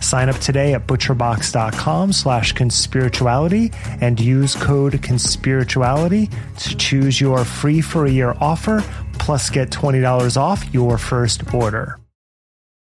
Sign up today at butcherbox.com slash conspirituality and use code conspirituality to choose your free for a year offer plus get $20 off your first order.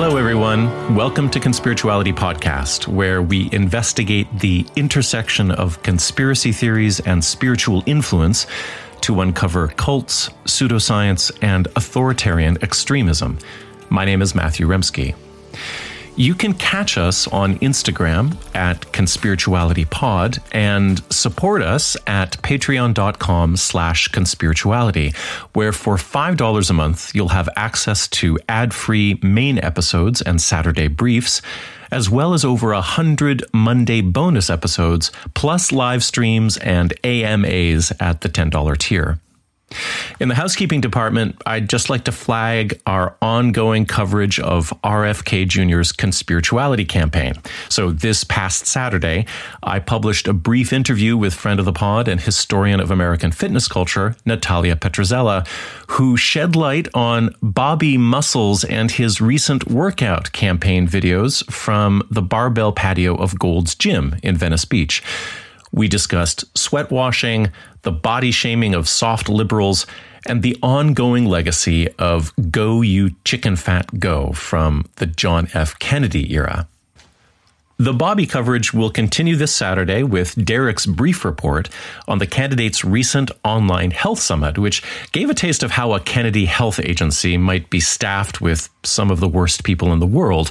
Hello, everyone. Welcome to Conspirituality Podcast, where we investigate the intersection of conspiracy theories and spiritual influence to uncover cults, pseudoscience, and authoritarian extremism. My name is Matthew Remski. You can catch us on Instagram at conspiritualitypod and support us at patreon.com slash conspirituality, where for $5 a month, you'll have access to ad-free main episodes and Saturday briefs, as well as over a hundred Monday bonus episodes, plus live streams and AMAs at the $10 tier. In the housekeeping department, I'd just like to flag our ongoing coverage of RFK Jr.'s conspirituality campaign. So, this past Saturday, I published a brief interview with friend of the pod and historian of American fitness culture, Natalia Petrzela, who shed light on Bobby Muscles and his recent workout campaign videos from the barbell patio of Gold's Gym in Venice Beach. We discussed sweat washing, the body shaming of soft liberals, and the ongoing legacy of Go You Chicken Fat Go from the John F. Kennedy era. The Bobby coverage will continue this Saturday with Derek's brief report on the candidate's recent online health summit, which gave a taste of how a Kennedy health agency might be staffed with some of the worst people in the world.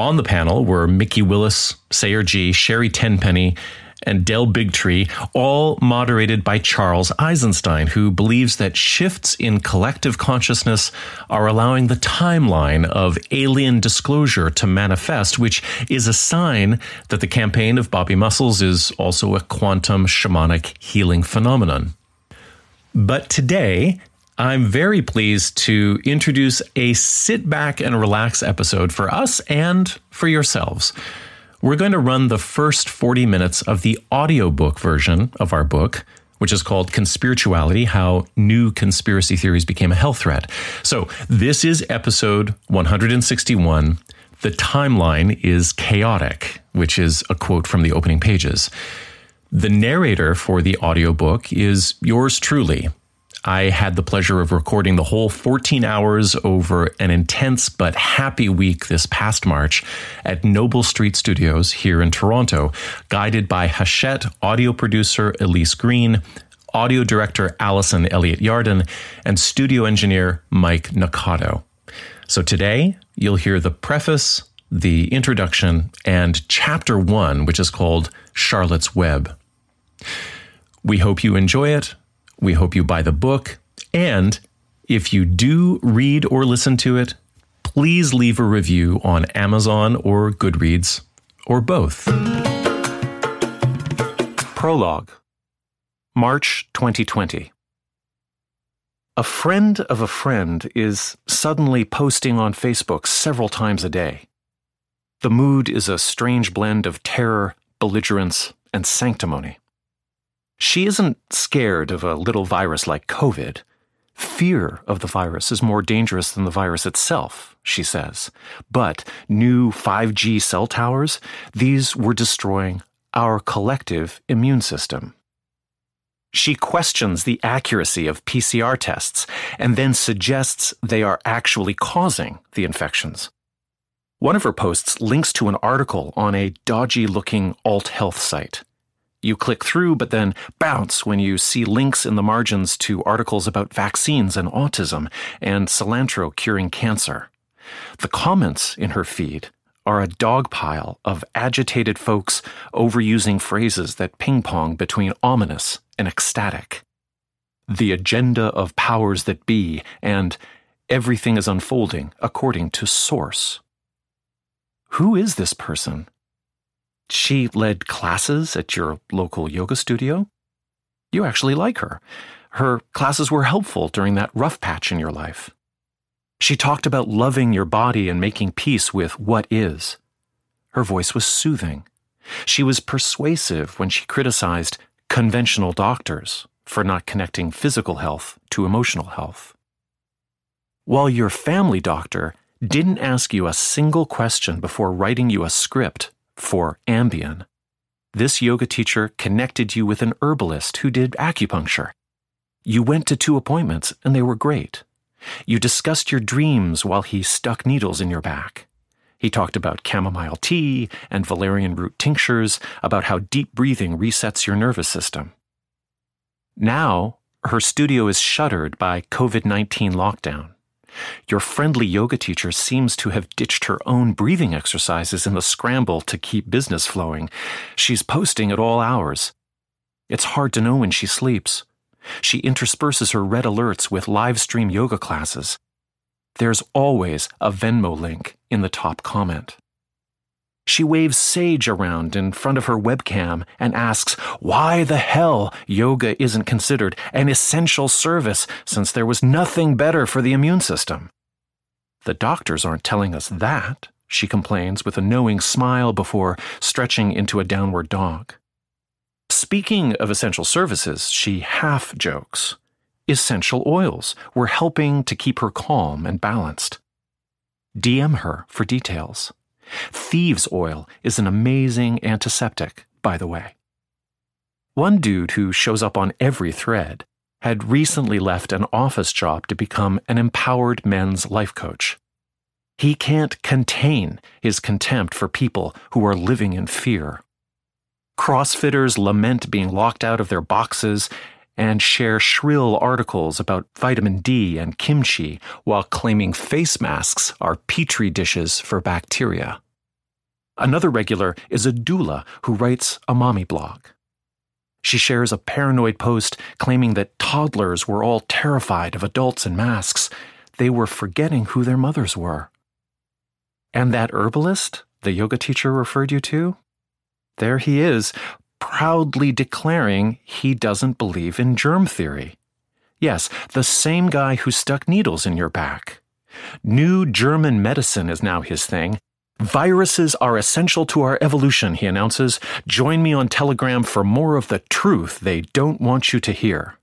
On the panel were Mikki Willis, Sayer Ji, Sherri Tenpenny, and Del Bigtree, all moderated by Charles Eisenstein, who believes that shifts in collective consciousness are allowing the timeline of alien disclosure to manifest, which is a sign that the campaign of Bobby Muscles is also a quantum shamanic healing phenomenon. But today, I'm very pleased to introduce a sit back and relax episode for us and for yourselves we're going to run the first 40 minutes of the audiobook version of our book, which is called Conspirituality How New Conspiracy Theories Became a Health Threat. So, this is episode 161. The timeline is chaotic, which is a quote from the opening pages. The narrator for the audiobook is yours truly. I had the pleasure of recording the whole 14 hours over an intense but happy week this past March at Noble Street Studios here in Toronto, guided by Hachette audio producer Elise Green, audio director Allison Elliott Yarden, and studio engineer Mike Nakato. So today, you'll hear the preface, the introduction, and chapter one, which is called Charlotte's Web. We hope you enjoy it. We hope you buy the book. And if you do read or listen to it, please leave a review on Amazon or Goodreads or both. Prologue March 2020. A friend of a friend is suddenly posting on Facebook several times a day. The mood is a strange blend of terror, belligerence, and sanctimony. She isn't scared of a little virus like COVID. Fear of the virus is more dangerous than the virus itself, she says. But new 5G cell towers, these were destroying our collective immune system. She questions the accuracy of PCR tests and then suggests they are actually causing the infections. One of her posts links to an article on a dodgy looking alt health site. You click through, but then bounce when you see links in the margins to articles about vaccines and autism and cilantro curing cancer. The comments in her feed are a dog pile of agitated folks overusing phrases that ping pong between ominous and ecstatic. The agenda of powers that be and everything is unfolding according to source. Who is this person? She led classes at your local yoga studio. You actually like her. Her classes were helpful during that rough patch in your life. She talked about loving your body and making peace with what is. Her voice was soothing. She was persuasive when she criticized conventional doctors for not connecting physical health to emotional health. While your family doctor didn't ask you a single question before writing you a script for Ambien. This yoga teacher connected you with an herbalist who did acupuncture. You went to two appointments and they were great. You discussed your dreams while he stuck needles in your back. He talked about chamomile tea and valerian root tinctures, about how deep breathing resets your nervous system. Now, her studio is shuttered by COVID 19 lockdown. Your friendly yoga teacher seems to have ditched her own breathing exercises in the scramble to keep business flowing. She's posting at all hours. It's hard to know when she sleeps. She intersperses her red alerts with live stream yoga classes. There's always a Venmo link in the top comment. She waves sage around in front of her webcam and asks why the hell yoga isn't considered an essential service since there was nothing better for the immune system. The doctors aren't telling us that, she complains with a knowing smile before stretching into a downward dog. Speaking of essential services, she half jokes. Essential oils were helping to keep her calm and balanced. DM her for details. Thieves' oil is an amazing antiseptic, by the way. One dude who shows up on every thread had recently left an office job to become an empowered men's life coach. He can't contain his contempt for people who are living in fear. CrossFitters lament being locked out of their boxes and share shrill articles about vitamin D and kimchi while claiming face masks are petri dishes for bacteria. Another regular is a doula who writes a mommy blog. She shares a paranoid post claiming that toddlers were all terrified of adults in masks. They were forgetting who their mothers were. And that herbalist the yoga teacher referred you to? There he is, proudly declaring he doesn't believe in germ theory. Yes, the same guy who stuck needles in your back. New German medicine is now his thing. Viruses are essential to our evolution, he announces. Join me on Telegram for more of the truth they don't want you to hear.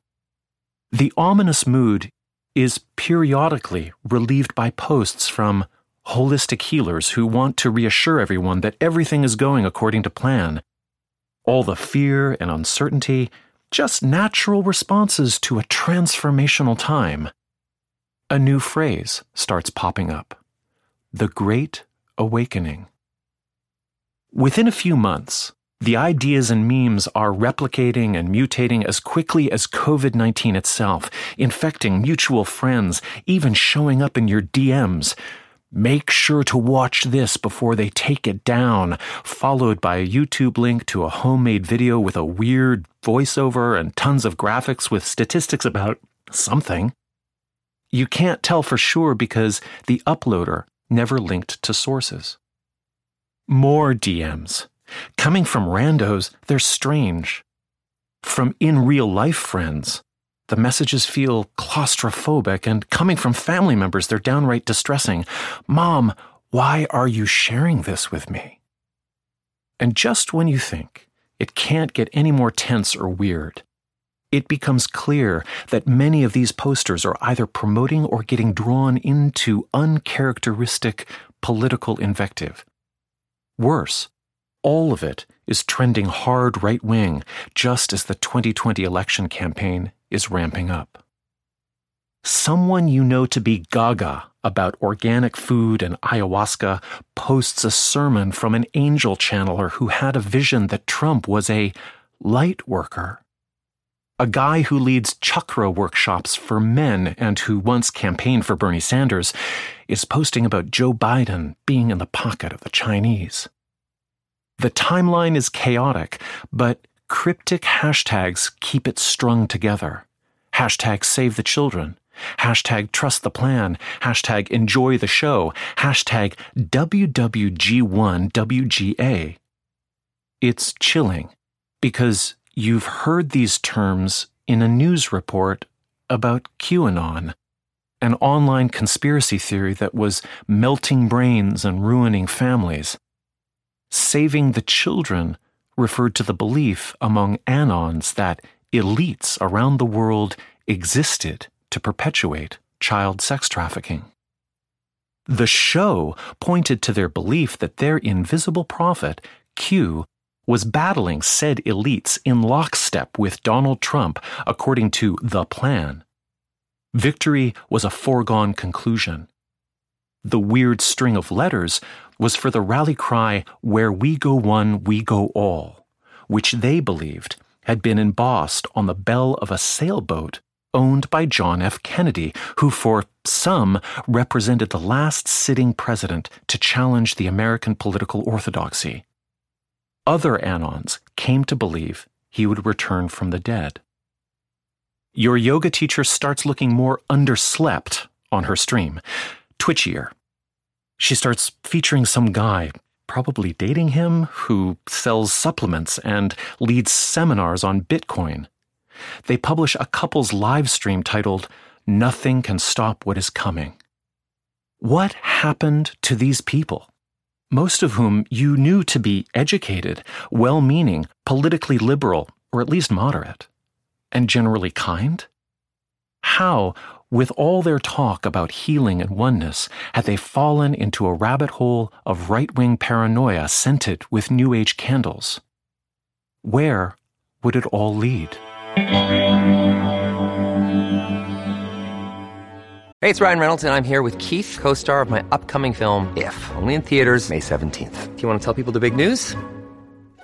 The ominous mood is periodically relieved by posts from holistic healers who want to reassure everyone that everything is going according to plan all the fear and uncertainty just natural responses to a transformational time. A new phrase starts popping up the Great Awakening. Within a few months, the ideas and memes are replicating and mutating as quickly as COVID 19 itself, infecting mutual friends, even showing up in your DMs. Make sure to watch this before they take it down, followed by a YouTube link to a homemade video with a weird voiceover and tons of graphics with statistics about something. You can't tell for sure because the uploader never linked to sources. More DMs Coming from randos, they're strange. From in real life friends, the messages feel claustrophobic, and coming from family members, they're downright distressing. Mom, why are you sharing this with me? And just when you think it can't get any more tense or weird, it becomes clear that many of these posters are either promoting or getting drawn into uncharacteristic political invective. Worse, all of it is trending hard right wing, just as the 2020 election campaign is ramping up. Someone you know to be gaga about organic food and ayahuasca posts a sermon from an angel channeler who had a vision that Trump was a light worker. A guy who leads chakra workshops for men and who once campaigned for Bernie Sanders is posting about Joe Biden being in the pocket of the Chinese. The timeline is chaotic, but cryptic hashtags keep it strung together. Hashtag save the children. Hashtag trust the plan. Hashtag enjoy the show. Hashtag WWG1WGA. It's chilling because you've heard these terms in a news report about QAnon, an online conspiracy theory that was melting brains and ruining families. Saving the children referred to the belief among Anons that elites around the world existed to perpetuate child sex trafficking. The show pointed to their belief that their invisible prophet, Q, was battling said elites in lockstep with Donald Trump according to the plan. Victory was a foregone conclusion. The weird string of letters was for the rally cry, Where we go one, we go all, which they believed had been embossed on the bell of a sailboat owned by John F. Kennedy, who for some represented the last sitting president to challenge the American political orthodoxy. Other Anons came to believe he would return from the dead. Your yoga teacher starts looking more underslept on her stream, twitchier, she starts featuring some guy, probably dating him, who sells supplements and leads seminars on Bitcoin. They publish a couple's live stream titled, Nothing Can Stop What Is Coming. What happened to these people? Most of whom you knew to be educated, well meaning, politically liberal, or at least moderate, and generally kind? How with all their talk about healing and oneness, had they fallen into a rabbit hole of right wing paranoia scented with New Age candles? Where would it all lead? Hey, it's Ryan Reynolds, and I'm here with Keith, co star of my upcoming film, If, only in theaters, May 17th. Do you want to tell people the big news?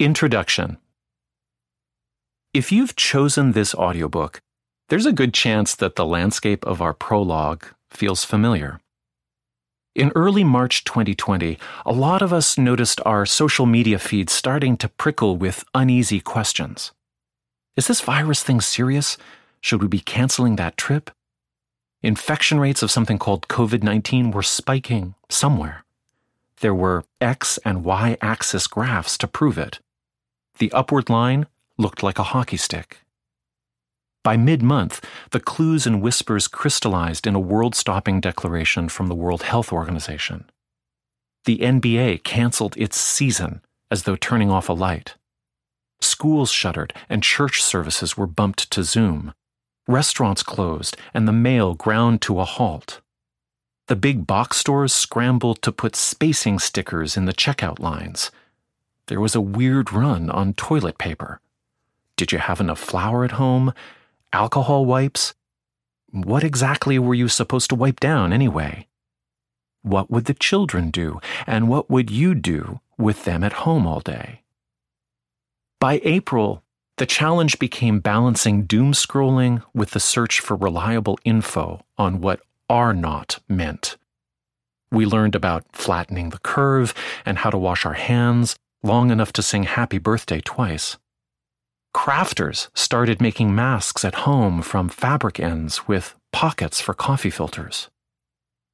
Introduction If you've chosen this audiobook, there's a good chance that the landscape of our prologue feels familiar. In early March 2020, a lot of us noticed our social media feeds starting to prickle with uneasy questions. Is this virus thing serious? Should we be canceling that trip? Infection rates of something called COVID 19 were spiking somewhere. There were X and Y axis graphs to prove it. The upward line looked like a hockey stick. By mid month, the clues and whispers crystallized in a world stopping declaration from the World Health Organization. The NBA canceled its season as though turning off a light. Schools shuttered and church services were bumped to Zoom. Restaurants closed and the mail ground to a halt. The big box stores scrambled to put spacing stickers in the checkout lines. There was a weird run on toilet paper. Did you have enough flour at home? alcohol wipes? What exactly were you supposed to wipe down anyway? What would the children do, and what would you do with them at home all day? By April, the challenge became balancing doom scrolling with the search for reliable info on what are not meant. We learned about flattening the curve and how to wash our hands long enough to sing happy birthday twice. Crafters started making masks at home from fabric ends with pockets for coffee filters.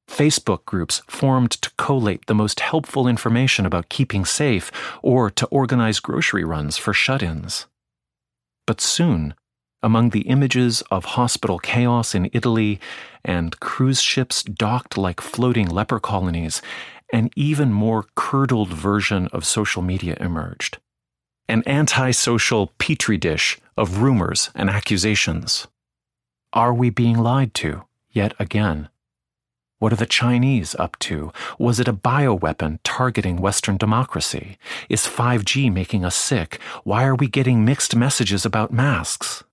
Facebook groups formed to collate the most helpful information about keeping safe or to organize grocery runs for shut ins. But soon, among the images of hospital chaos in Italy and cruise ships docked like floating leper colonies, an even more curdled version of social media emerged an antisocial petri dish of rumors and accusations. Are we being lied to yet again? What are the Chinese up to? Was it a bioweapon targeting Western democracy? Is 5G making us sick? Why are we getting mixed messages about masks?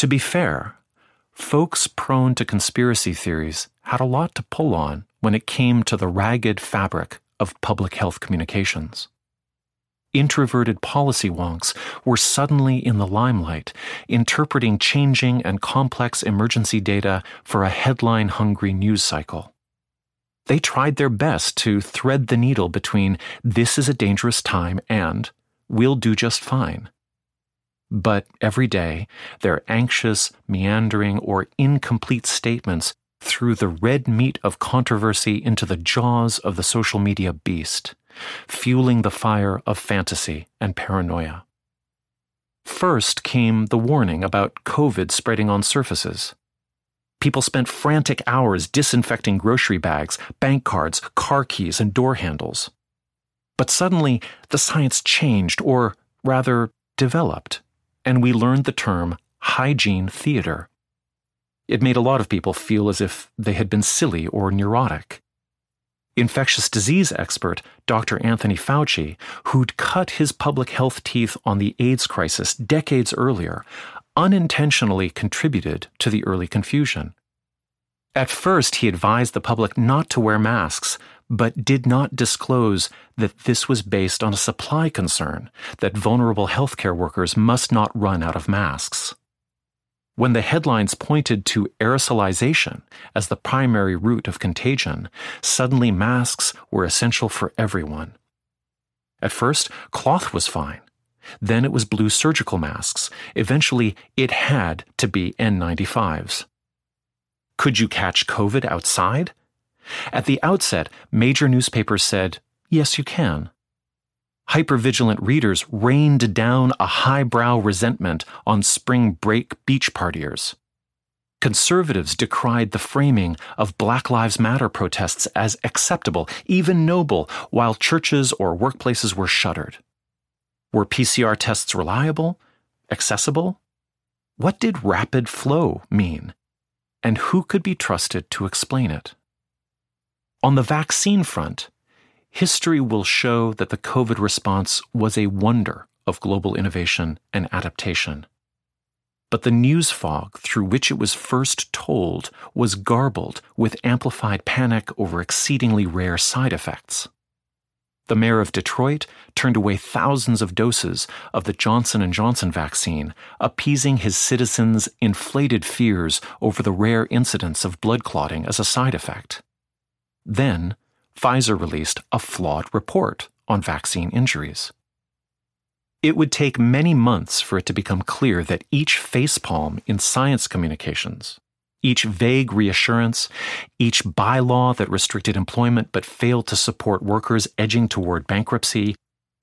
To be fair, folks prone to conspiracy theories had a lot to pull on when it came to the ragged fabric of public health communications introverted policy wonks were suddenly in the limelight, interpreting changing and complex emergency data for a headline hungry news cycle. They tried their best to thread the needle between this is a dangerous time and we'll do just fine. But every day, their anxious, meandering, or incomplete statements threw the red meat of controversy into the jaws of the social media beast fueling the fire of fantasy and paranoia. First came the warning about COVID spreading on surfaces. People spent frantic hours disinfecting grocery bags, bank cards, car keys, and door handles. But suddenly, the science changed, or rather, developed, and we learned the term hygiene theater. It made a lot of people feel as if they had been silly or neurotic infectious disease expert Dr. Anthony Fauci, who'd cut his public health teeth on the AIDS crisis decades earlier, unintentionally contributed to the early confusion. At first, he advised the public not to wear masks, but did not disclose that this was based on a supply concern that vulnerable healthcare workers must not run out of masks. When the headlines pointed to aerosolization as the primary route of contagion, suddenly masks were essential for everyone. At first, cloth was fine. Then it was blue surgical masks. Eventually, it had to be N95s. Could you catch COVID outside? At the outset, major newspapers said, yes, you can hypervigilant readers rained down a highbrow resentment on spring break beach partiers. Conservatives decried the framing of Black Lives Matter protests as acceptable, even noble, while churches or workplaces were shuttered. Were PCR tests reliable? Accessible? What did rapid flow mean? And who could be trusted to explain it? On the vaccine front, history will show that the COVID response was a wonder of global innovation and adaptation. But the news fog through which it was first told was garbled with amplified panic over exceedingly rare side effects. The mayor of Detroit turned away thousands of doses of the Johnson & Johnson vaccine, appeasing his citizens' inflated fears over the rare incidence of blood clotting as a side effect. Then, Pfizer released a flawed report on vaccine injuries. It would take many months for it to become clear that each facepalm in science communications, each vague reassurance, each bylaw that restricted employment but failed to support workers edging toward bankruptcy,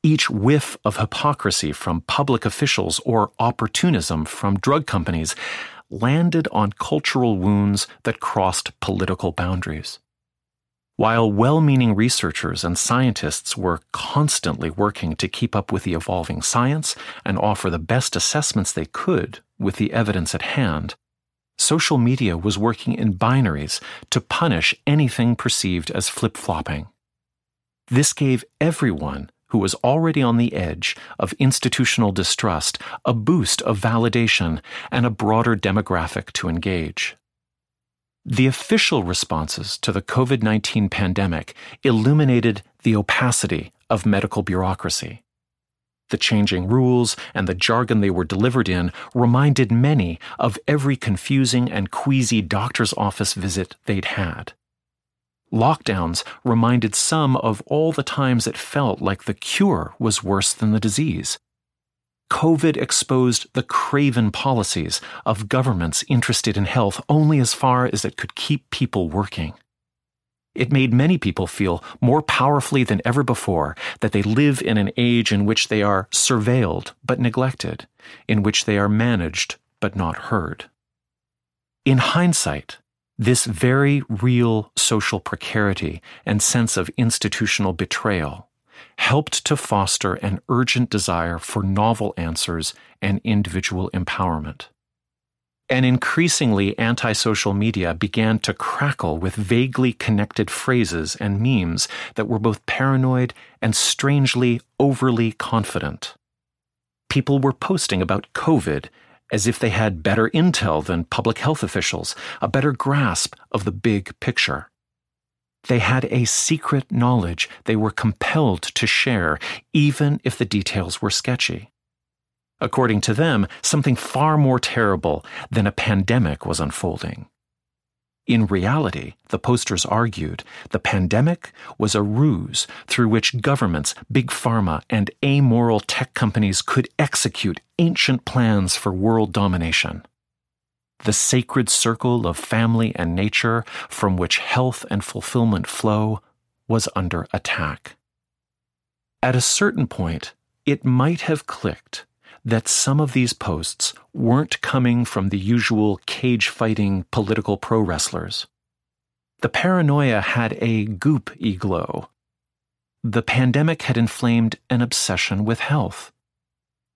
each whiff of hypocrisy from public officials or opportunism from drug companies landed on cultural wounds that crossed political boundaries. While well meaning researchers and scientists were constantly working to keep up with the evolving science and offer the best assessments they could with the evidence at hand, social media was working in binaries to punish anything perceived as flip flopping. This gave everyone who was already on the edge of institutional distrust a boost of validation and a broader demographic to engage. The official responses to the COVID 19 pandemic illuminated the opacity of medical bureaucracy. The changing rules and the jargon they were delivered in reminded many of every confusing and queasy doctor's office visit they'd had. Lockdowns reminded some of all the times it felt like the cure was worse than the disease COVID exposed the craven policies of governments interested in health only as far as it could keep people working. It made many people feel more powerfully than ever before that they live in an age in which they are surveilled but neglected, in which they are managed but not heard. In hindsight, this very real social precarity and sense of institutional betrayal helped to foster an urgent desire for novel answers and individual empowerment. And increasingly, anti-social media began to crackle with vaguely connected phrases and memes that were both paranoid and strangely overly confident. People were posting about COVID as if they had better intel than public health officials, a better grasp of the big picture. They had a secret knowledge they were compelled to share, even if the details were sketchy. According to them, something far more terrible than a pandemic was unfolding. In reality, the posters argued, the pandemic was a ruse through which governments, big pharma, and amoral tech companies could execute ancient plans for world domination the sacred circle of family and nature from which health and fulfillment flow was under attack. At a certain point, it might have clicked that some of these posts weren't coming from the usual cage fighting political pro wrestlers. The paranoia had a goop glow. The pandemic had inflamed an obsession with health.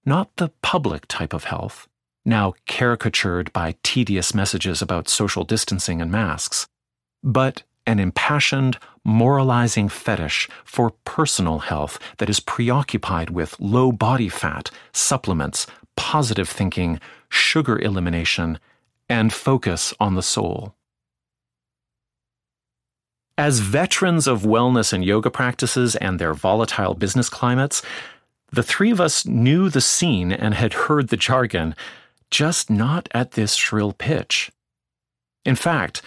Not the public type of health, now caricatured by tedious messages about social distancing and masks, but an impassioned, moralizing fetish for personal health that is preoccupied with low body fat, supplements, positive thinking, sugar elimination, and focus on the soul. As veterans of wellness and yoga practices and their volatile business climates, the three of us knew the scene and had heard the jargon just not at this shrill pitch. In fact,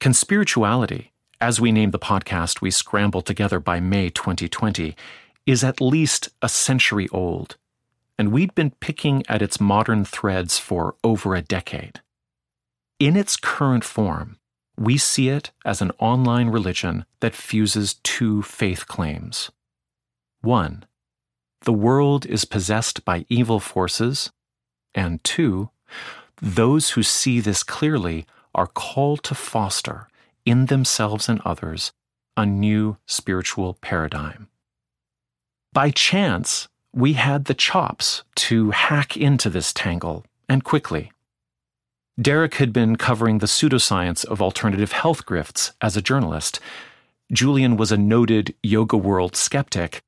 conspirituality, as we named the podcast we scrambled together by May 2020, is at least a century old, and we'd been picking at its modern threads for over a decade. In its current form, we see it as an online religion that fuses two faith claims. One, the world is possessed by evil forces and two, those who see this clearly are called to foster, in themselves and others, a new spiritual paradigm. By chance, we had the chops to hack into this tangle, and quickly. Derek had been covering the pseudoscience of alternative health grifts as a journalist. Julian was a noted yoga world skeptic,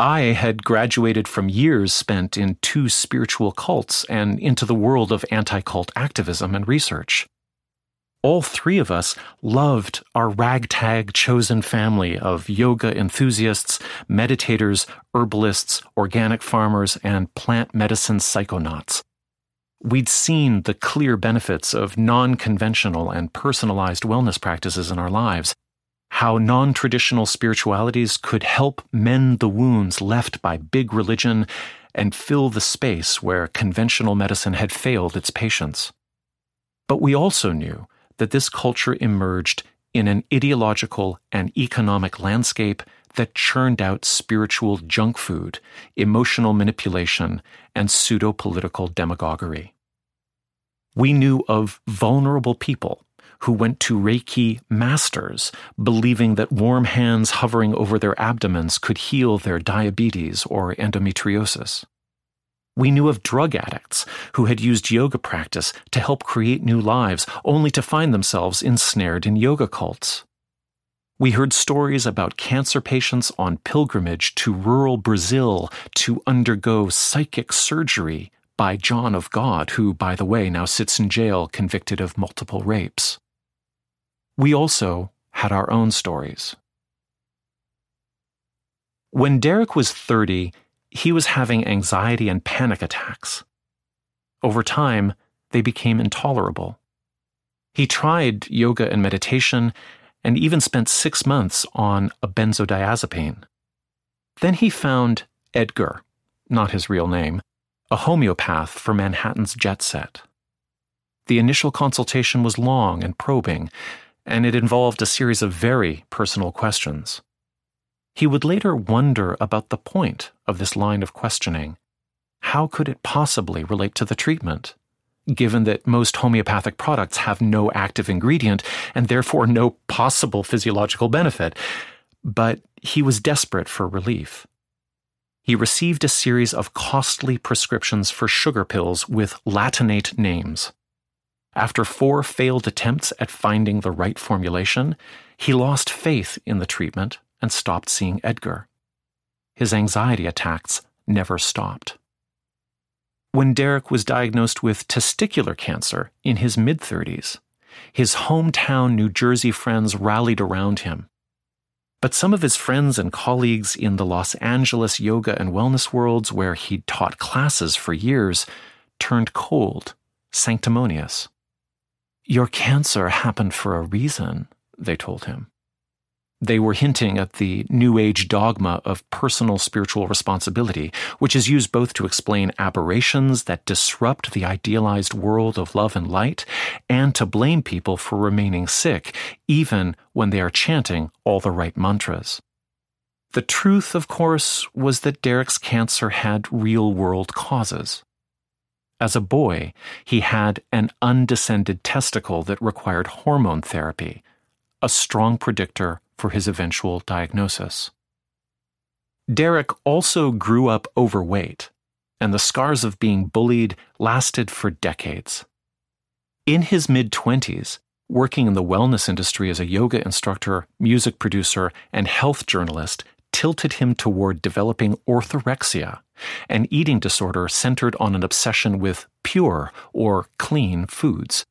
I had graduated from years spent in two spiritual cults and into the world of anti cult activism and research. All three of us loved our ragtag chosen family of yoga enthusiasts, meditators, herbalists, organic farmers, and plant medicine psychonauts. We'd seen the clear benefits of non conventional and personalized wellness practices in our lives how non traditional spiritualities could help mend the wounds left by big religion and fill the space where conventional medicine had failed its patients. But we also knew that this culture emerged in an ideological and economic landscape that churned out spiritual junk food, emotional manipulation, and pseudo political demagoguery. We knew of vulnerable people who went to Reiki masters, believing that warm hands hovering over their abdomens could heal their diabetes or endometriosis. We knew of drug addicts who had used yoga practice to help create new lives, only to find themselves ensnared in yoga cults. We heard stories about cancer patients on pilgrimage to rural Brazil to undergo psychic surgery by John of God, who, by the way, now sits in jail convicted of multiple rapes. We also had our own stories. When Derek was 30, he was having anxiety and panic attacks. Over time, they became intolerable. He tried yoga and meditation and even spent six months on a benzodiazepine. Then he found Edgar, not his real name, a homeopath for Manhattan's jet set. The initial consultation was long and probing, and it involved a series of very personal questions. He would later wonder about the point of this line of questioning. How could it possibly relate to the treatment? Given that most homeopathic products have no active ingredient and therefore no possible physiological benefit. But he was desperate for relief. He received a series of costly prescriptions for sugar pills with Latinate names. After four failed attempts at finding the right formulation, he lost faith in the treatment and stopped seeing Edgar. His anxiety attacks never stopped. When Derek was diagnosed with testicular cancer in his mid 30s, his hometown New Jersey friends rallied around him. But some of his friends and colleagues in the Los Angeles yoga and wellness worlds, where he'd taught classes for years, turned cold, sanctimonious. Your cancer happened for a reason, they told him. They were hinting at the New Age dogma of personal spiritual responsibility, which is used both to explain aberrations that disrupt the idealized world of love and light, and to blame people for remaining sick, even when they are chanting all the right mantras. The truth, of course, was that Derek's cancer had real world causes. As a boy, he had an undescended testicle that required hormone therapy, a strong predictor for his eventual diagnosis. Derek also grew up overweight, and the scars of being bullied lasted for decades. In his mid 20s, working in the wellness industry as a yoga instructor, music producer, and health journalist tilted him toward developing orthorexia, an eating disorder centered on an obsession with pure or clean foods.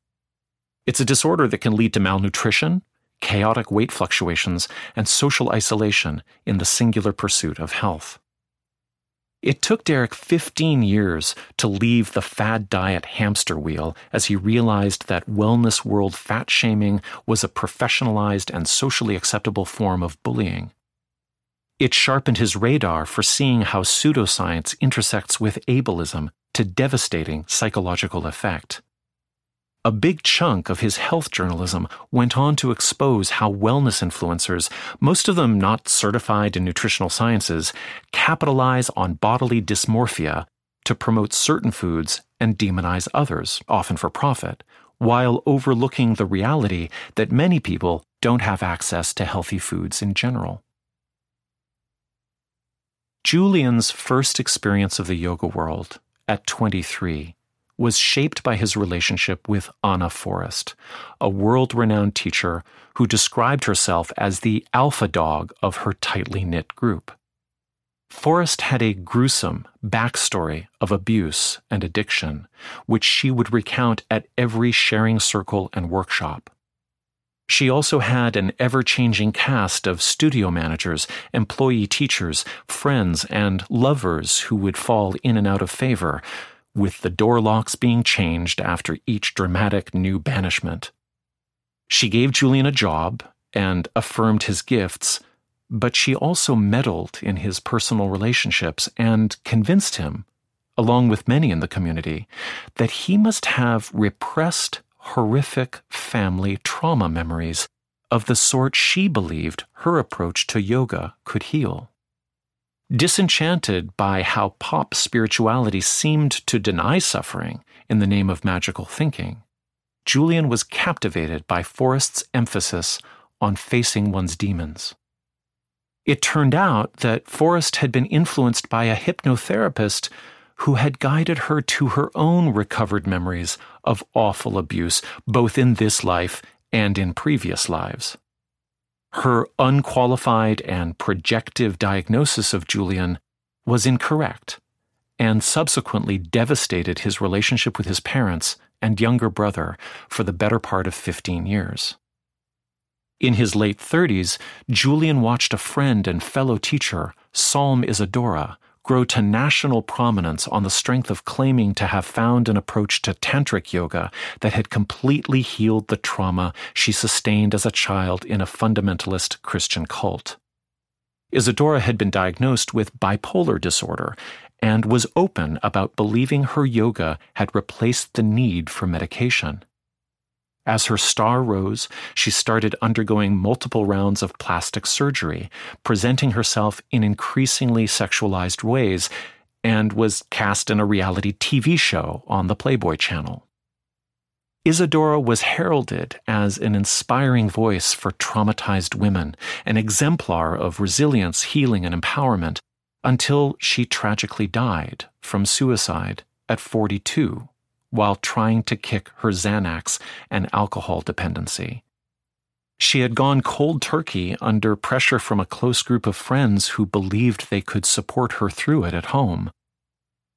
It's a disorder that can lead to malnutrition, chaotic weight fluctuations, and social isolation in the singular pursuit of health. It took Derek 15 years to leave the fad diet hamster wheel as he realized that wellness world fat shaming was a professionalized and socially acceptable form of bullying. It sharpened his radar for seeing how pseudoscience intersects with ableism to devastating psychological effect. A big chunk of his health journalism went on to expose how wellness influencers, most of them not certified in nutritional sciences, capitalize on bodily dysmorphia to promote certain foods and demonize others, often for profit, while overlooking the reality that many people don't have access to healthy foods in general. Julian's first experience of the yoga world at 23 was shaped by his relationship with Ana Forrest, a world renowned teacher who described herself as the alpha dog of her tightly knit group. Forrest had a gruesome backstory of abuse and addiction, which she would recount at every sharing circle and workshop. She also had an ever changing cast of studio managers, employee teachers, friends, and lovers who would fall in and out of favor, with the door locks being changed after each dramatic new banishment. She gave Julian a job and affirmed his gifts, but she also meddled in his personal relationships and convinced him, along with many in the community, that he must have repressed, horrific family trauma memories of the sort she believed her approach to yoga could heal. Disenchanted by how pop spirituality seemed to deny suffering in the name of magical thinking, Julian was captivated by Forrest's emphasis on facing one's demons. It turned out that Forrest had been influenced by a hypnotherapist who had guided her to her own recovered memories of awful abuse, both in this life and in previous lives. Her unqualified and projective diagnosis of Julian was incorrect and subsequently devastated his relationship with his parents and younger brother for the better part of 15 years. In his late 30s, Julian watched a friend and fellow teacher, Psalm Isadora, grow to national prominence on the strength of claiming to have found an approach to tantric yoga that had completely healed the trauma she sustained as a child in a fundamentalist Christian cult. Isadora had been diagnosed with bipolar disorder and was open about believing her yoga had replaced the need for medication. As her star rose, she started undergoing multiple rounds of plastic surgery, presenting herself in increasingly sexualized ways, and was cast in a reality TV show on the Playboy channel. Isadora was heralded as an inspiring voice for traumatized women, an exemplar of resilience, healing, and empowerment, until she tragically died from suicide at 42 while trying to kick her Xanax and alcohol dependency. She had gone cold turkey under pressure from a close group of friends who believed they could support her through it at home.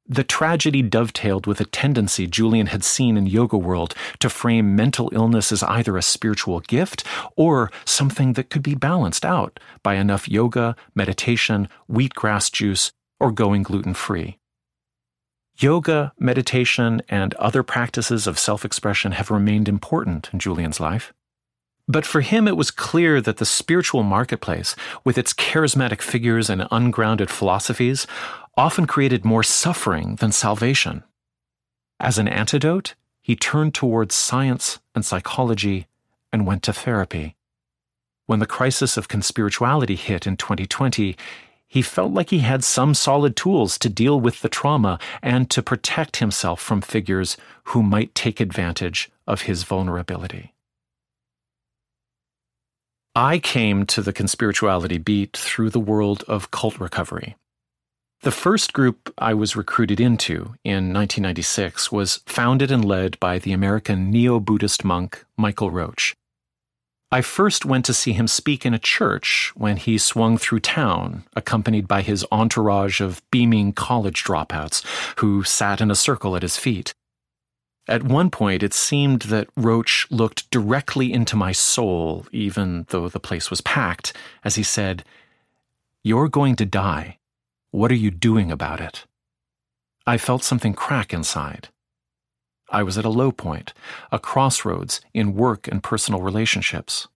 The tragedy dovetailed with a tendency Julian had seen in yoga world to frame mental illness as either a spiritual gift or something that could be balanced out by enough yoga, meditation, wheatgrass juice, or going gluten free. Yoga, meditation, and other practices of self expression have remained important in Julian's life. But for him, it was clear that the spiritual marketplace, with its charismatic figures and ungrounded philosophies, often created more suffering than salvation. As an antidote, he turned towards science and psychology and went to therapy. When the crisis of conspirituality hit in 2020, he felt like he had some solid tools to deal with the trauma and to protect himself from figures who might take advantage of his vulnerability. I came to the conspirituality beat through the world of cult recovery. The first group I was recruited into in 1996 was founded and led by the American neo Buddhist monk Michael Roach. I first went to see him speak in a church when he swung through town, accompanied by his entourage of beaming college dropouts who sat in a circle at his feet. At one point, it seemed that Roach looked directly into my soul, even though the place was packed, as he said, You're going to die. What are you doing about it? I felt something crack inside. I was at a low point, a crossroads in work and personal relationships.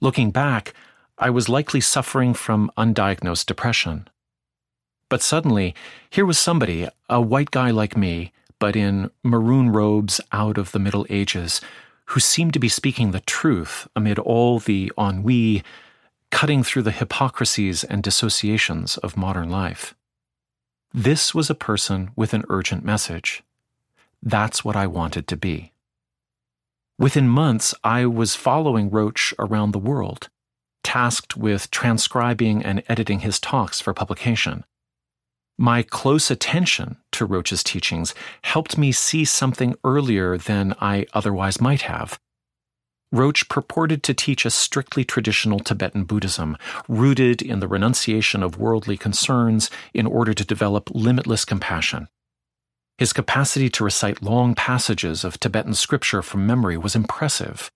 Looking back, I was likely suffering from undiagnosed depression. But suddenly, here was somebody, a white guy like me, but in maroon robes out of the Middle Ages, who seemed to be speaking the truth amid all the ennui, cutting through the hypocrisies and dissociations of modern life. This was a person with an urgent message. That's what I wanted to be. Within months, I was following Roach around the world, tasked with transcribing and editing his talks for publication. My close attention to Roach's teachings helped me see something earlier than I otherwise might have. Roach purported to teach a strictly traditional Tibetan Buddhism, rooted in the renunciation of worldly concerns in order to develop limitless compassion. His capacity to recite long passages of Tibetan scripture from memory was impressive.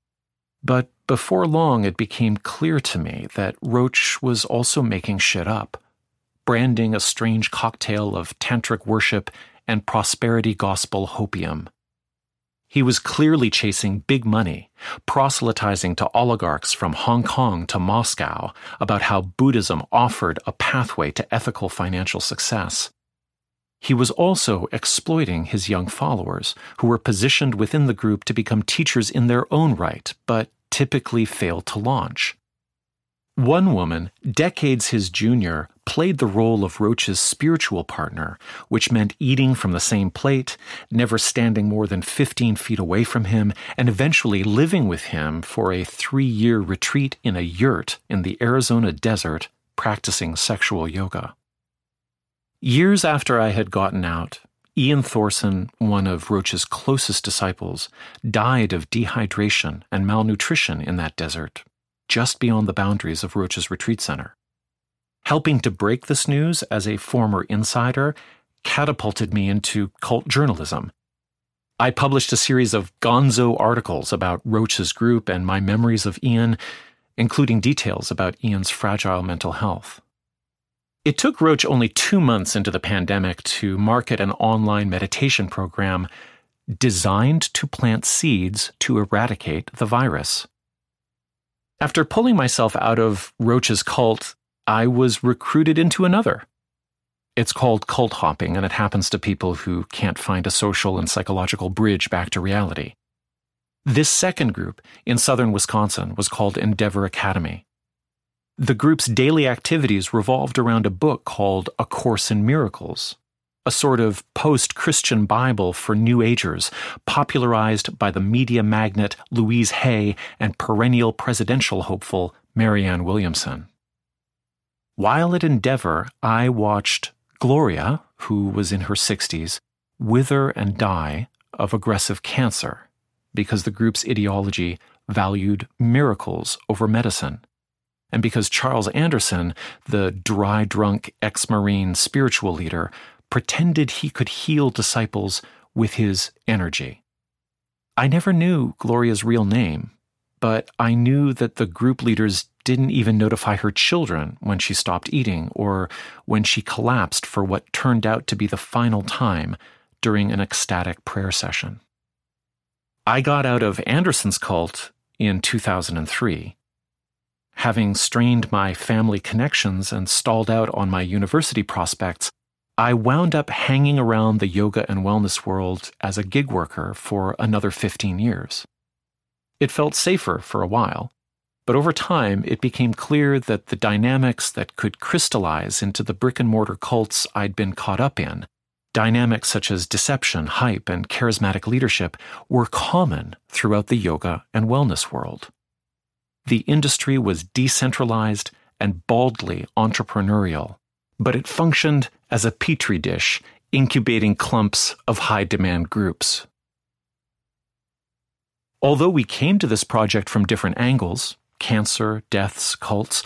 But before long, it became clear to me that Roach was also making shit up, branding a strange cocktail of tantric worship and prosperity gospel hopium. He was clearly chasing big money, proselytizing to oligarchs from Hong Kong to Moscow about how Buddhism offered a pathway to ethical financial success. He was also exploiting his young followers, who were positioned within the group to become teachers in their own right, but typically failed to launch. One woman, decades his junior, played the role of Roach's spiritual partner, which meant eating from the same plate, never standing more than 15 feet away from him, and eventually living with him for a three year retreat in a yurt in the Arizona desert, practicing sexual yoga. Years after I had gotten out, Ian Thorson, one of Roach's closest disciples, died of dehydration and malnutrition in that desert, just beyond the boundaries of Roach's retreat center. Helping to break this news as a former insider catapulted me into cult journalism. I published a series of gonzo articles about Roach's group and my memories of Ian, including details about Ian's fragile mental health. It took Roach only two months into the pandemic to market an online meditation program designed to plant seeds to eradicate the virus. After pulling myself out of Roach's cult, I was recruited into another. It's called cult hopping, and it happens to people who can't find a social and psychological bridge back to reality. This second group in southern Wisconsin was called Endeavor Academy. The group's daily activities revolved around a book called A Course in Miracles, a sort of post Christian Bible for New Agers, popularized by the media magnate Louise Hay and perennial presidential hopeful Marianne Williamson. While at Endeavor, I watched Gloria, who was in her 60s, wither and die of aggressive cancer because the group's ideology valued miracles over medicine and because Charles Anderson, the dry drunk ex Marine spiritual leader, pretended he could heal disciples with his energy. I never knew Gloria's real name, but I knew that the group leaders didn't even notify her children when she stopped eating or when she collapsed for what turned out to be the final time during an ecstatic prayer session. I got out of Anderson's cult in 2003 Having strained my family connections and stalled out on my university prospects, I wound up hanging around the yoga and wellness world as a gig worker for another 15 years. It felt safer for a while, but over time it became clear that the dynamics that could crystallize into the brick and mortar cults I'd been caught up in, dynamics such as deception, hype, and charismatic leadership, were common throughout the yoga and wellness world the industry was decentralized and baldly entrepreneurial, but it functioned as a petri dish, incubating clumps of high demand groups. Although we came to this project from different angles cancer, deaths, cults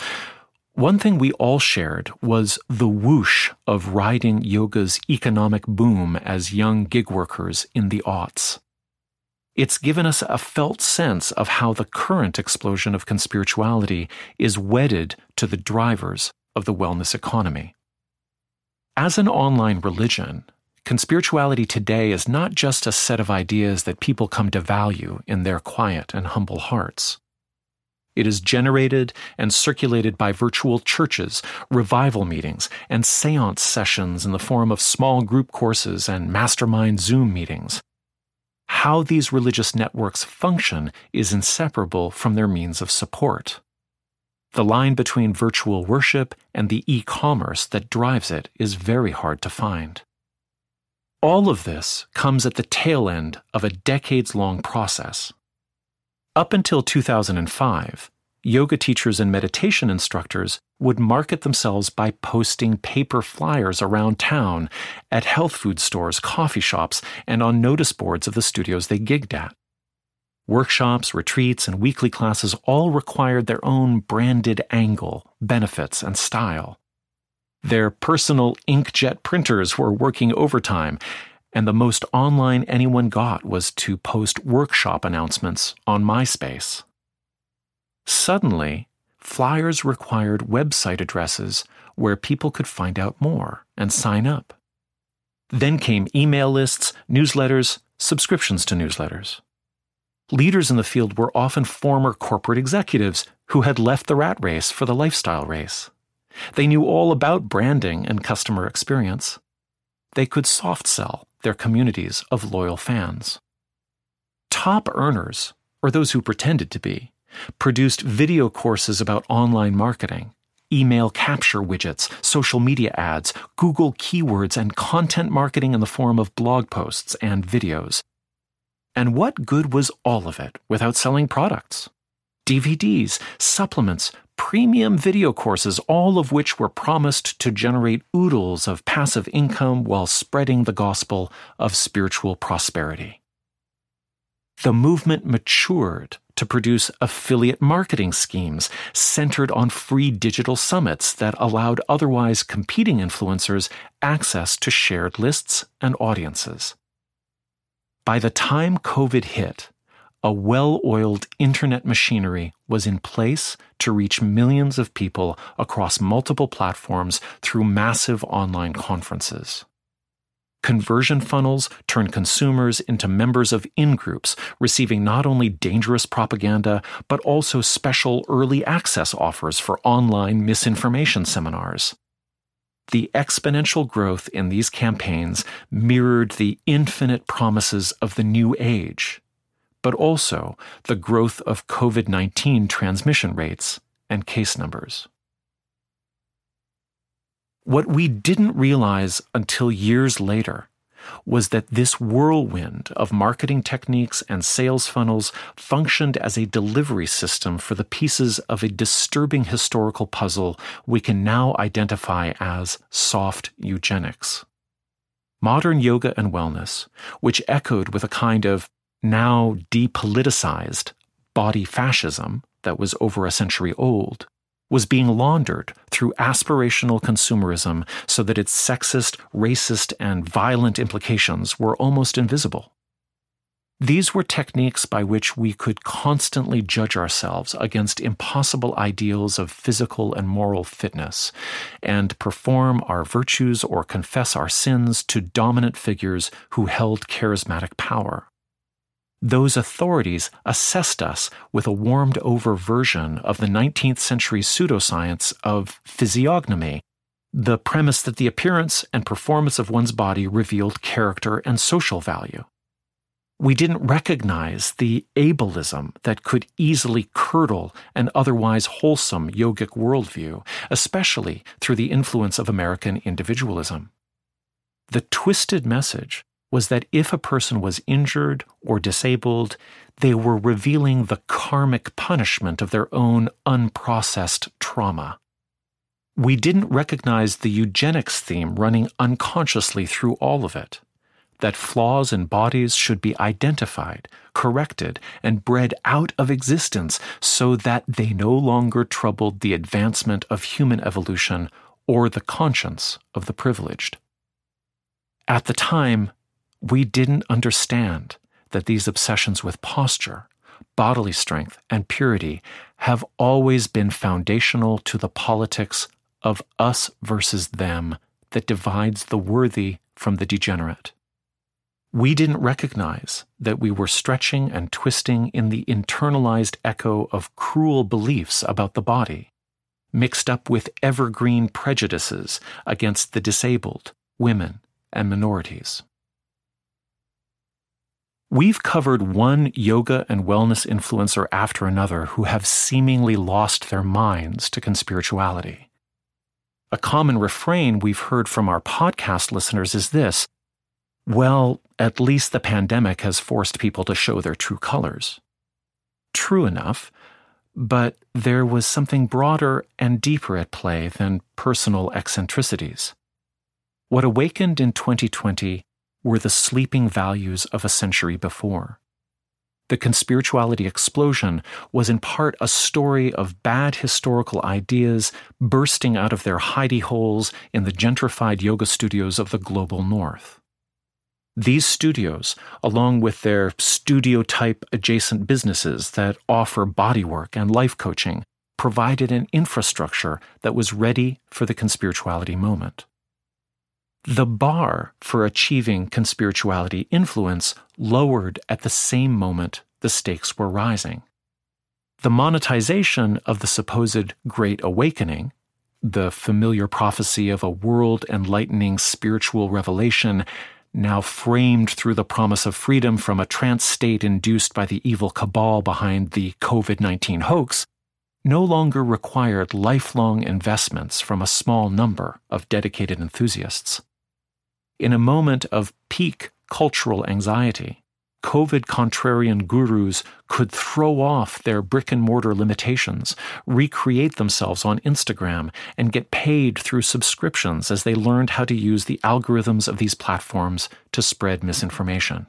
one thing we all shared was the whoosh of riding yoga's economic boom as young gig workers in the aughts. It's given us a felt sense of how the current explosion of conspirituality is wedded to the drivers of the wellness economy. As an online religion, conspirituality today is not just a set of ideas that people come to value in their quiet and humble hearts. It is generated and circulated by virtual churches, revival meetings, and seance sessions in the form of small group courses and mastermind Zoom meetings how these religious networks function is inseparable from their means of support. The line between virtual worship and the e commerce that drives it is very hard to find. All of this comes at the tail end of a decades long process. Up until 2005, yoga teachers and meditation instructors would market themselves by posting paper flyers around town at health food stores, coffee shops, and on notice boards of the studios they gigged at. Workshops, retreats, and weekly classes all required their own branded angle, benefits, and style. Their personal inkjet printers were working overtime, and the most online anyone got was to post workshop announcements on MySpace. Suddenly, flyers required website addresses where people could find out more and sign up. Then came email lists, newsletters, subscriptions to newsletters. Leaders in the field were often former corporate executives who had left the rat race for the lifestyle race. They knew all about branding and customer experience. They could soft sell their communities of loyal fans. Top earners, or those who pretended to be, produced video courses about online marketing, email capture widgets, social media ads, Google keywords, and content marketing in the form of blog posts and videos. And what good was all of it without selling products? DVDs, supplements, premium video courses, all of which were promised to generate oodles of passive income while spreading the gospel of spiritual prosperity. The movement matured to produce affiliate marketing schemes centered on free digital summits that allowed otherwise competing influencers access to shared lists and audiences. By the time COVID hit, a well oiled internet machinery was in place to reach millions of people across multiple platforms through massive online conferences. Conversion funnels turn consumers into members of in groups, receiving not only dangerous propaganda, but also special early access offers for online misinformation seminars. The exponential growth in these campaigns mirrored the infinite promises of the new age, but also the growth of COVID 19 transmission rates and case numbers. What we didn't realize until years later was that this whirlwind of marketing techniques and sales funnels functioned as a delivery system for the pieces of a disturbing historical puzzle we can now identify as soft eugenics. Modern yoga and wellness, which echoed with a kind of now depoliticized body fascism that was over a century old, was being laundered through aspirational consumerism so that its sexist, racist, and violent implications were almost invisible. These were techniques by which we could constantly judge ourselves against impossible ideals of physical and moral fitness, and perform our virtues or confess our sins to dominant figures who held charismatic power those authorities assessed us with a warmed over version of the 19th century pseudoscience of physiognomy, the premise that the appearance and performance of one's body revealed character and social value. We didn't recognize the ableism that could easily curdle an otherwise wholesome yogic worldview, especially through the influence of American individualism. The twisted message was that if a person was injured or disabled, they were revealing the karmic punishment of their own unprocessed trauma. We didn't recognize the eugenics theme running unconsciously through all of it that flaws in bodies should be identified, corrected, and bred out of existence so that they no longer troubled the advancement of human evolution or the conscience of the privileged. At the time, we didn't understand that these obsessions with posture, bodily strength, and purity have always been foundational to the politics of us versus them that divides the worthy from the degenerate. We didn't recognize that we were stretching and twisting in the internalized echo of cruel beliefs about the body, mixed up with evergreen prejudices against the disabled, women, and minorities. We've covered one yoga and wellness influencer after another who have seemingly lost their minds to conspirituality. A common refrain we've heard from our podcast listeners is this well, at least the pandemic has forced people to show their true colors. True enough, but there was something broader and deeper at play than personal eccentricities. What awakened in 2020 were the sleeping values of a century before. The conspirituality explosion was in part a story of bad historical ideas bursting out of their hidey holes in the gentrified yoga studios of the global north. These studios, along with their studio type adjacent businesses that offer bodywork and life coaching, provided an infrastructure that was ready for the conspirituality moment. The bar for achieving conspirituality influence lowered at the same moment the stakes were rising. The monetization of the supposed Great Awakening, the familiar prophecy of a world enlightening spiritual revelation, now framed through the promise of freedom from a trance state induced by the evil cabal behind the COVID 19 hoax, no longer required lifelong investments from a small number of dedicated enthusiasts. In a moment of peak cultural anxiety, COVID contrarian gurus could throw off their brick and mortar limitations, recreate themselves on Instagram, and get paid through subscriptions as they learned how to use the algorithms of these platforms to spread misinformation.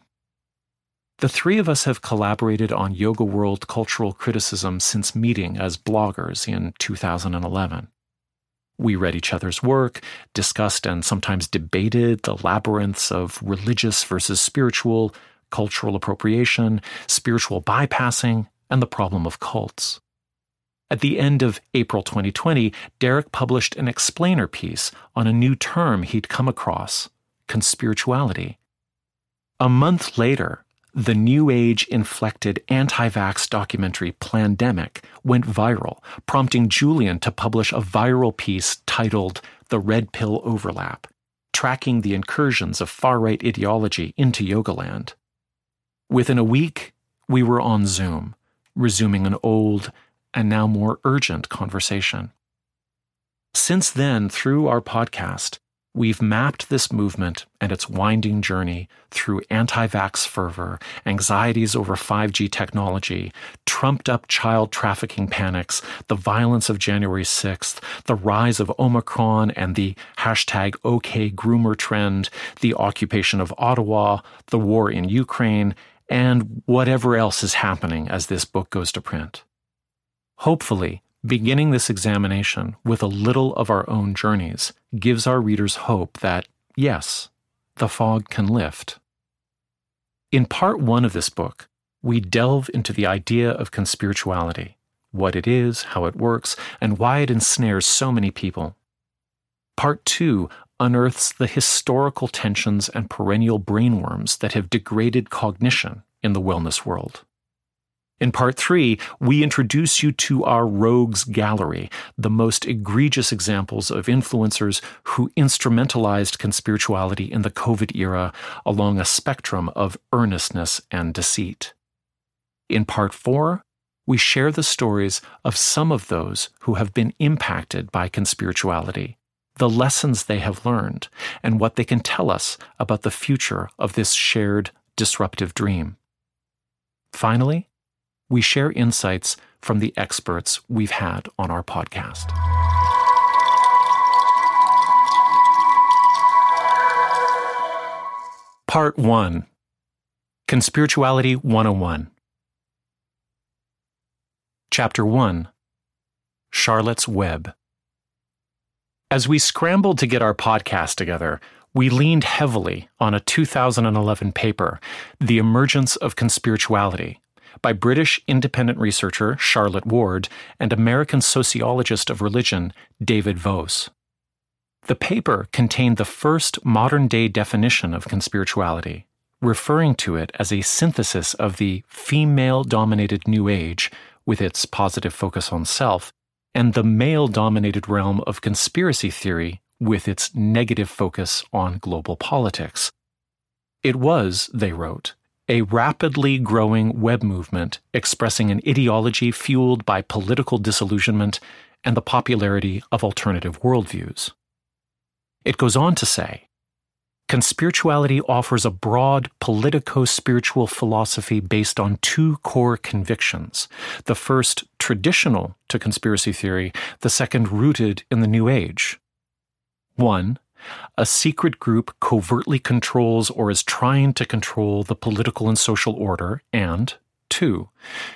The three of us have collaborated on Yoga World cultural criticism since meeting as bloggers in 2011. We read each other's work, discussed and sometimes debated the labyrinths of religious versus spiritual, cultural appropriation, spiritual bypassing, and the problem of cults. At the end of April 2020, Derek published an explainer piece on a new term he'd come across conspirituality. A month later, the New Age inflected anti vax documentary Plandemic went viral, prompting Julian to publish a viral piece titled The Red Pill Overlap, tracking the incursions of far right ideology into Yogaland. Within a week, we were on Zoom, resuming an old and now more urgent conversation. Since then, through our podcast, We've mapped this movement and its winding journey through anti vax fervor, anxieties over 5G technology, trumped up child trafficking panics, the violence of January 6th, the rise of Omicron and the hashtag OK groomer trend, the occupation of Ottawa, the war in Ukraine, and whatever else is happening as this book goes to print. Hopefully, Beginning this examination with a little of our own journeys gives our readers hope that, yes, the fog can lift. In part one of this book, we delve into the idea of conspirituality, what it is, how it works, and why it ensnares so many people. Part two unearths the historical tensions and perennial brainworms that have degraded cognition in the wellness world. In part three, we introduce you to our rogues gallery, the most egregious examples of influencers who instrumentalized conspirituality in the COVID era along a spectrum of earnestness and deceit. In part four, we share the stories of some of those who have been impacted by conspirituality, the lessons they have learned, and what they can tell us about the future of this shared disruptive dream. Finally, we share insights from the experts we've had on our podcast. Part 1 Conspirituality 101. Chapter 1 Charlotte's Web. As we scrambled to get our podcast together, we leaned heavily on a 2011 paper, The Emergence of Conspirituality, by British independent researcher Charlotte Ward and American sociologist of religion David Voas. The paper contained the first modern day definition of conspirituality, referring to it as a synthesis of the female dominated New Age, with its positive focus on self, and the male dominated realm of conspiracy theory, with its negative focus on global politics. It was, they wrote, a rapidly growing web movement expressing an ideology fueled by political disillusionment and the popularity of alternative worldviews. It goes on to say Conspirituality offers a broad politico spiritual philosophy based on two core convictions. The first, traditional to conspiracy theory, the second, rooted in the New Age. One, a secret group covertly controls or is trying to control the political and social order, and two,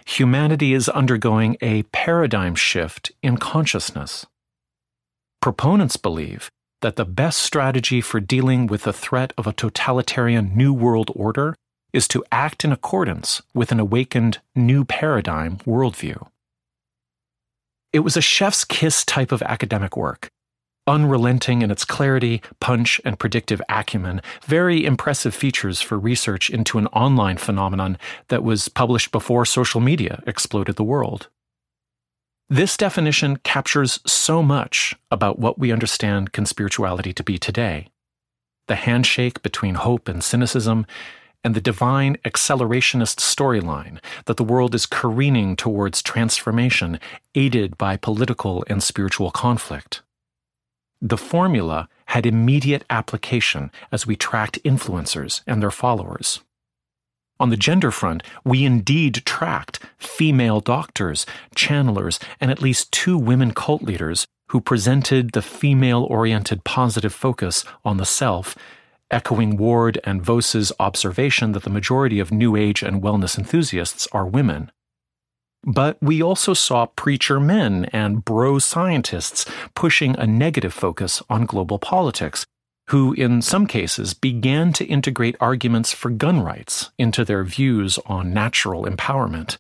humanity is undergoing a paradigm shift in consciousness. Proponents believe that the best strategy for dealing with the threat of a totalitarian New World Order is to act in accordance with an awakened New Paradigm worldview. It was a chef's kiss type of academic work unrelenting in its clarity, punch, and predictive acumen, very impressive features for research into an online phenomenon that was published before social media exploded the world. This definition captures so much about what we understand conspirituality to be today. The handshake between hope and cynicism, and the divine accelerationist storyline that the world is careening towards transformation, aided by political and spiritual conflict. The formula had immediate application as we tracked influencers and their followers. On the gender front, we indeed tracked female doctors, channelers, and at least two women cult leaders who presented the female oriented positive focus on the self, echoing Ward and Voas's observation that the majority of New Age and wellness enthusiasts are women. But we also saw preacher men and bro scientists pushing a negative focus on global politics, who in some cases began to integrate arguments for gun rights into their views on natural empowerment.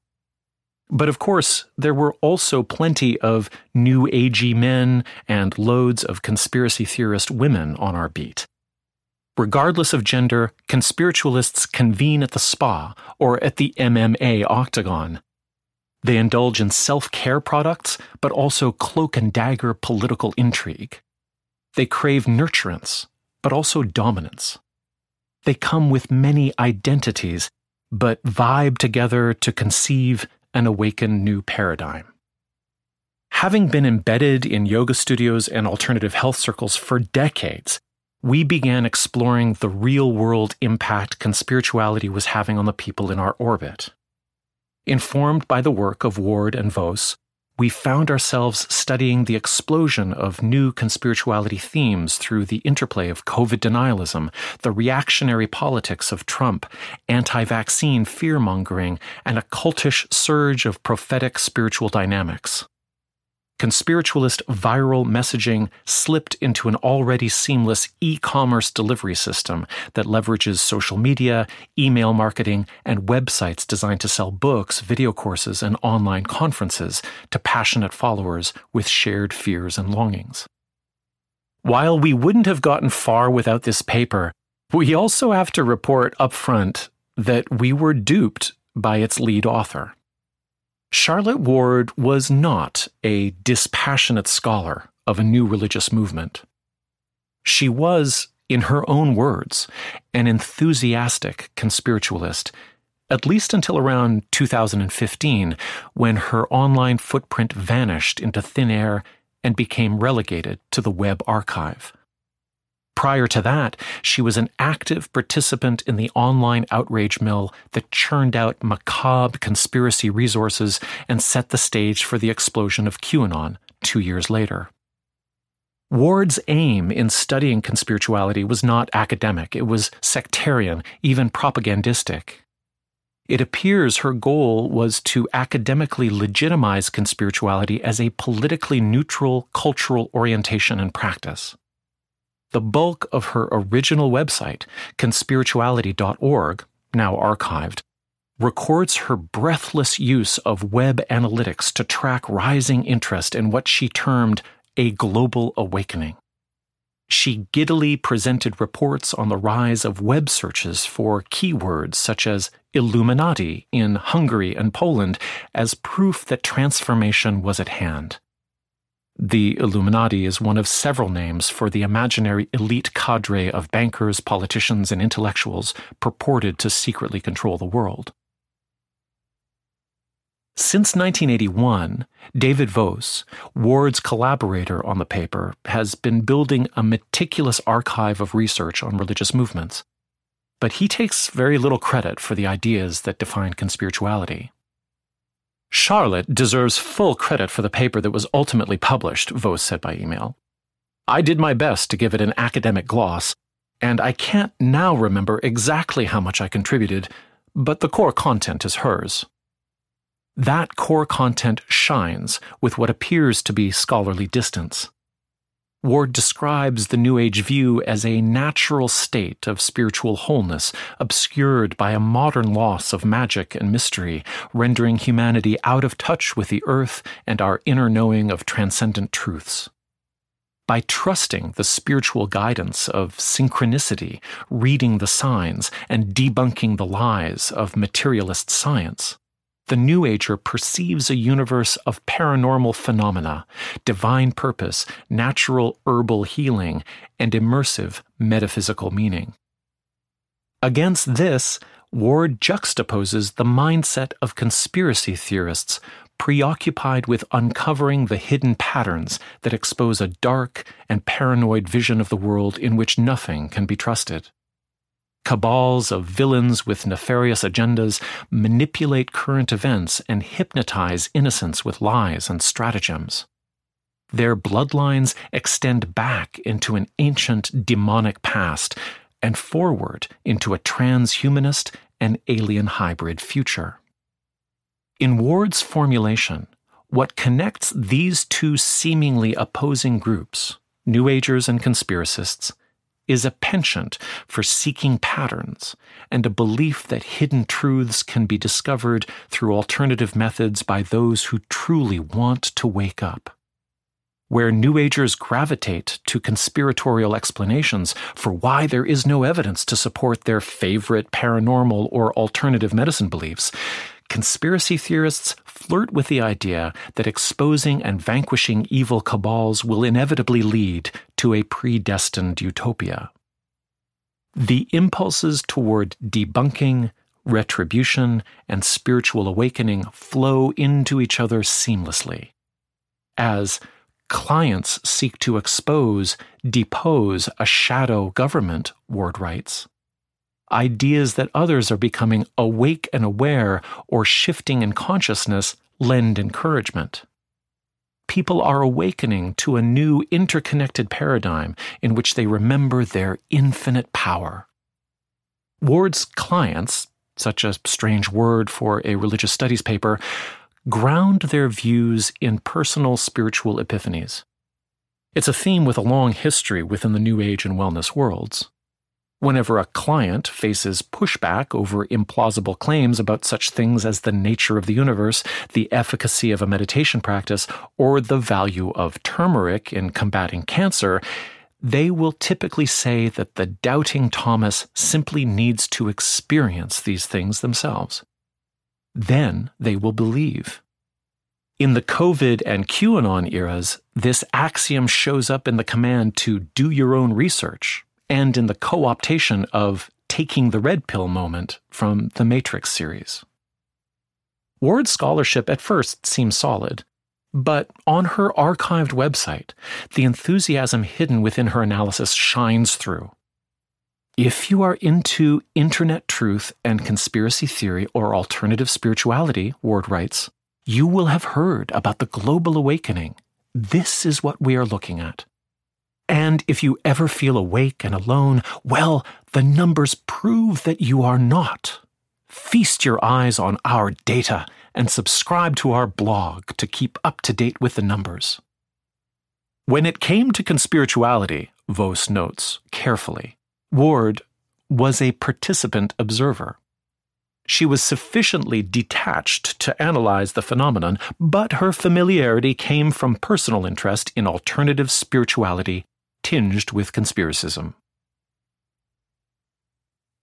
But of course, there were also plenty of new agey men and loads of conspiracy theorist women on our beat. Regardless of gender, conspiritualists convene at the spa or at the MMA octagon they indulge in self care products, but also cloak and dagger political intrigue. They crave nurturance, but also dominance. They come with many identities, but vibe together to conceive and awaken new paradigm. Having been embedded in yoga studios and alternative health circles for decades, we began exploring the real world impact conspirituality was having on the people in our orbit. Informed by the work of Ward and Voas, we found ourselves studying the explosion of new conspirituality themes through the interplay of COVID denialism, the reactionary politics of Trump, anti vaccine fear mongering, and a cultish surge of prophetic spiritual dynamics conspiritualist viral messaging slipped into an already seamless e commerce delivery system that leverages social media, email marketing, and websites designed to sell books, video courses, and online conferences to passionate followers with shared fears and longings. While we wouldn't have gotten far without this paper, we also have to report upfront that we were duped by its lead author. Charlotte Ward was not a dispassionate scholar of a new religious movement. She was, in her own words, an enthusiastic conspiritualist, at least until around 2015, when her online footprint vanished into thin air and became relegated to the web archive. Prior to that, she was an active participant in the online outrage mill that churned out macabre conspiracy resources and set the stage for the explosion of QAnon two years later. Ward's aim in studying conspirituality was not academic, it was sectarian, even propagandistic. It appears her goal was to academically legitimize conspirituality as a politically neutral cultural orientation and practice. The bulk of her original website, conspirituality.org, now archived, records her breathless use of web analytics to track rising interest in what she termed a global awakening. She giddily presented reports on the rise of web searches for keywords such as Illuminati in Hungary and Poland as proof that transformation was at hand. The Illuminati is one of several names for the imaginary elite cadre of bankers, politicians, and intellectuals purported to secretly control the world. Since 1981, David Voas, Ward's collaborator on the paper, has been building a meticulous archive of research on religious movements. But he takes very little credit for the ideas that define conspirituality. Charlotte deserves full credit for the paper that was ultimately published, Voas said by email. I did my best to give it an academic gloss, and I can't now remember exactly how much I contributed, but the core content is hers. That core content shines with what appears to be scholarly distance. Ward describes the New Age view as a natural state of spiritual wholeness, obscured by a modern loss of magic and mystery, rendering humanity out of touch with the earth and our inner knowing of transcendent truths. by trusting the spiritual guidance of synchronicity, reading the signs, and debunking the lies of materialist science. The New Ager perceives a universe of paranormal phenomena, divine purpose, natural herbal healing, and immersive metaphysical meaning. Against this, Ward juxtaposes the mindset of conspiracy theorists preoccupied with uncovering the hidden patterns that expose a dark and paranoid vision of the world in which nothing can be trusted. Cabals of villains with nefarious agendas manipulate current events and hypnotize innocents with lies and stratagems. Their bloodlines extend back into an ancient demonic past and forward into a transhumanist and alien hybrid future. In Ward's formulation, what connects these two seemingly opposing groups, New Agers and conspiracists, is a penchant for seeking patterns and a belief that hidden truths can be discovered through alternative methods by those who truly want to wake up. Where New Agers gravitate to conspiratorial explanations for why there is no evidence to support their favorite paranormal or alternative medicine beliefs, conspiracy theorists flirt with the idea that exposing and vanquishing evil cabals will inevitably lead to a predestined utopia. The impulses toward debunking, retribution, and spiritual awakening flow into each other seamlessly. As clients seek to expose, depose a shadow government, Ward writes, ideas that others are becoming awake and aware or shifting in consciousness lend encouragement. People are awakening to a new interconnected paradigm in which they remember their infinite power. Ward's clients, such a strange word for a religious studies paper, ground their views in personal spiritual epiphanies. It's a theme with a long history within the New Age and wellness worlds. Whenever a client faces pushback over implausible claims about such things as the nature of the universe, the efficacy of a meditation practice, or the value of turmeric in combating cancer, they will typically say that the doubting Thomas simply needs to experience these things themselves. Then they will believe. In the COVID and QAnon eras, this axiom shows up in the command to do your own research and in the co optation of taking the red pill moment from the Matrix series. Ward's scholarship at first seems solid, but on her archived website, the enthusiasm hidden within her analysis shines through. If you are into internet truth and conspiracy theory or alternative spirituality, Ward writes, you will have heard about the global awakening. This is what we are looking at. And if you ever feel awake and alone, well, the numbers prove that you are not. Feast your eyes on our data and subscribe to our blog to keep up to date with the numbers. When it came to conspirituality, Voas notes carefully, Ward was a participant observer. She was sufficiently detached to analyze the phenomenon, but her familiarity came from personal interest in alternative spirituality tinged with conspiracism.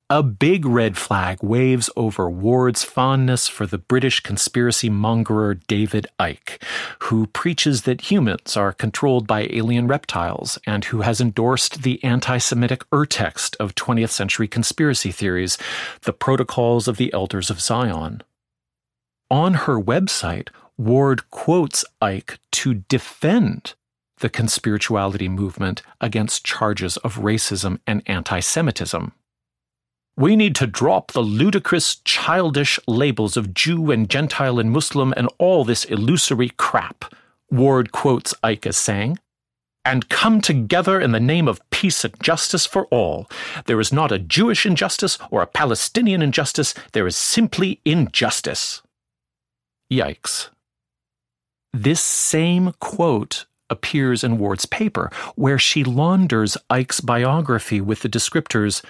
A big red flag waves over Ward's fondness for the British conspiracy mongerer David Icke, who preaches that humans are controlled by alien reptiles and who has endorsed the anti Semitic urtext of 20th century conspiracy theories, the Protocols of the Elders of Zion. On her website, Ward quotes Icke to defend the conspirituality movement against charges of racism and anti Semitism. We need to drop the ludicrous, childish labels of Jew and Gentile and Muslim and all this illusory crap, Ward quotes Icke as saying, and come together in the name of peace and justice for all. There is not a Jewish injustice or a Palestinian injustice, there is simply injustice. Yikes. This same quote appears in Ward's paper, where she launders Icke's biography with the descriptors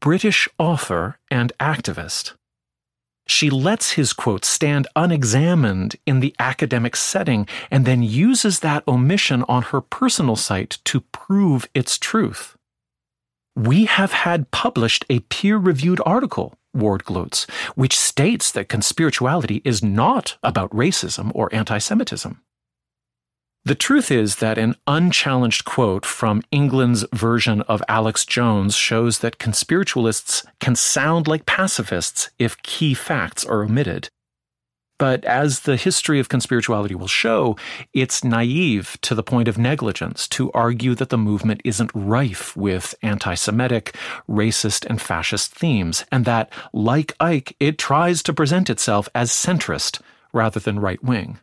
British author and activist. She lets his quote stand unexamined in the academic setting and then uses that omission on her personal site to prove its truth. We have had published a peer reviewed article, Ward gloats, which states that conspirituality is not about racism or anti Semitism. The truth is that an unchallenged quote from England's version of Alex Jones shows that conspiritualists can sound like pacifists if key facts are omitted. But as the history of conspirituality will show, it's naive to the point of negligence to argue that the movement isn't rife with anti Semitic, racist, and fascist themes, and that, like Icke, it tries to present itself as centrist rather than right wing.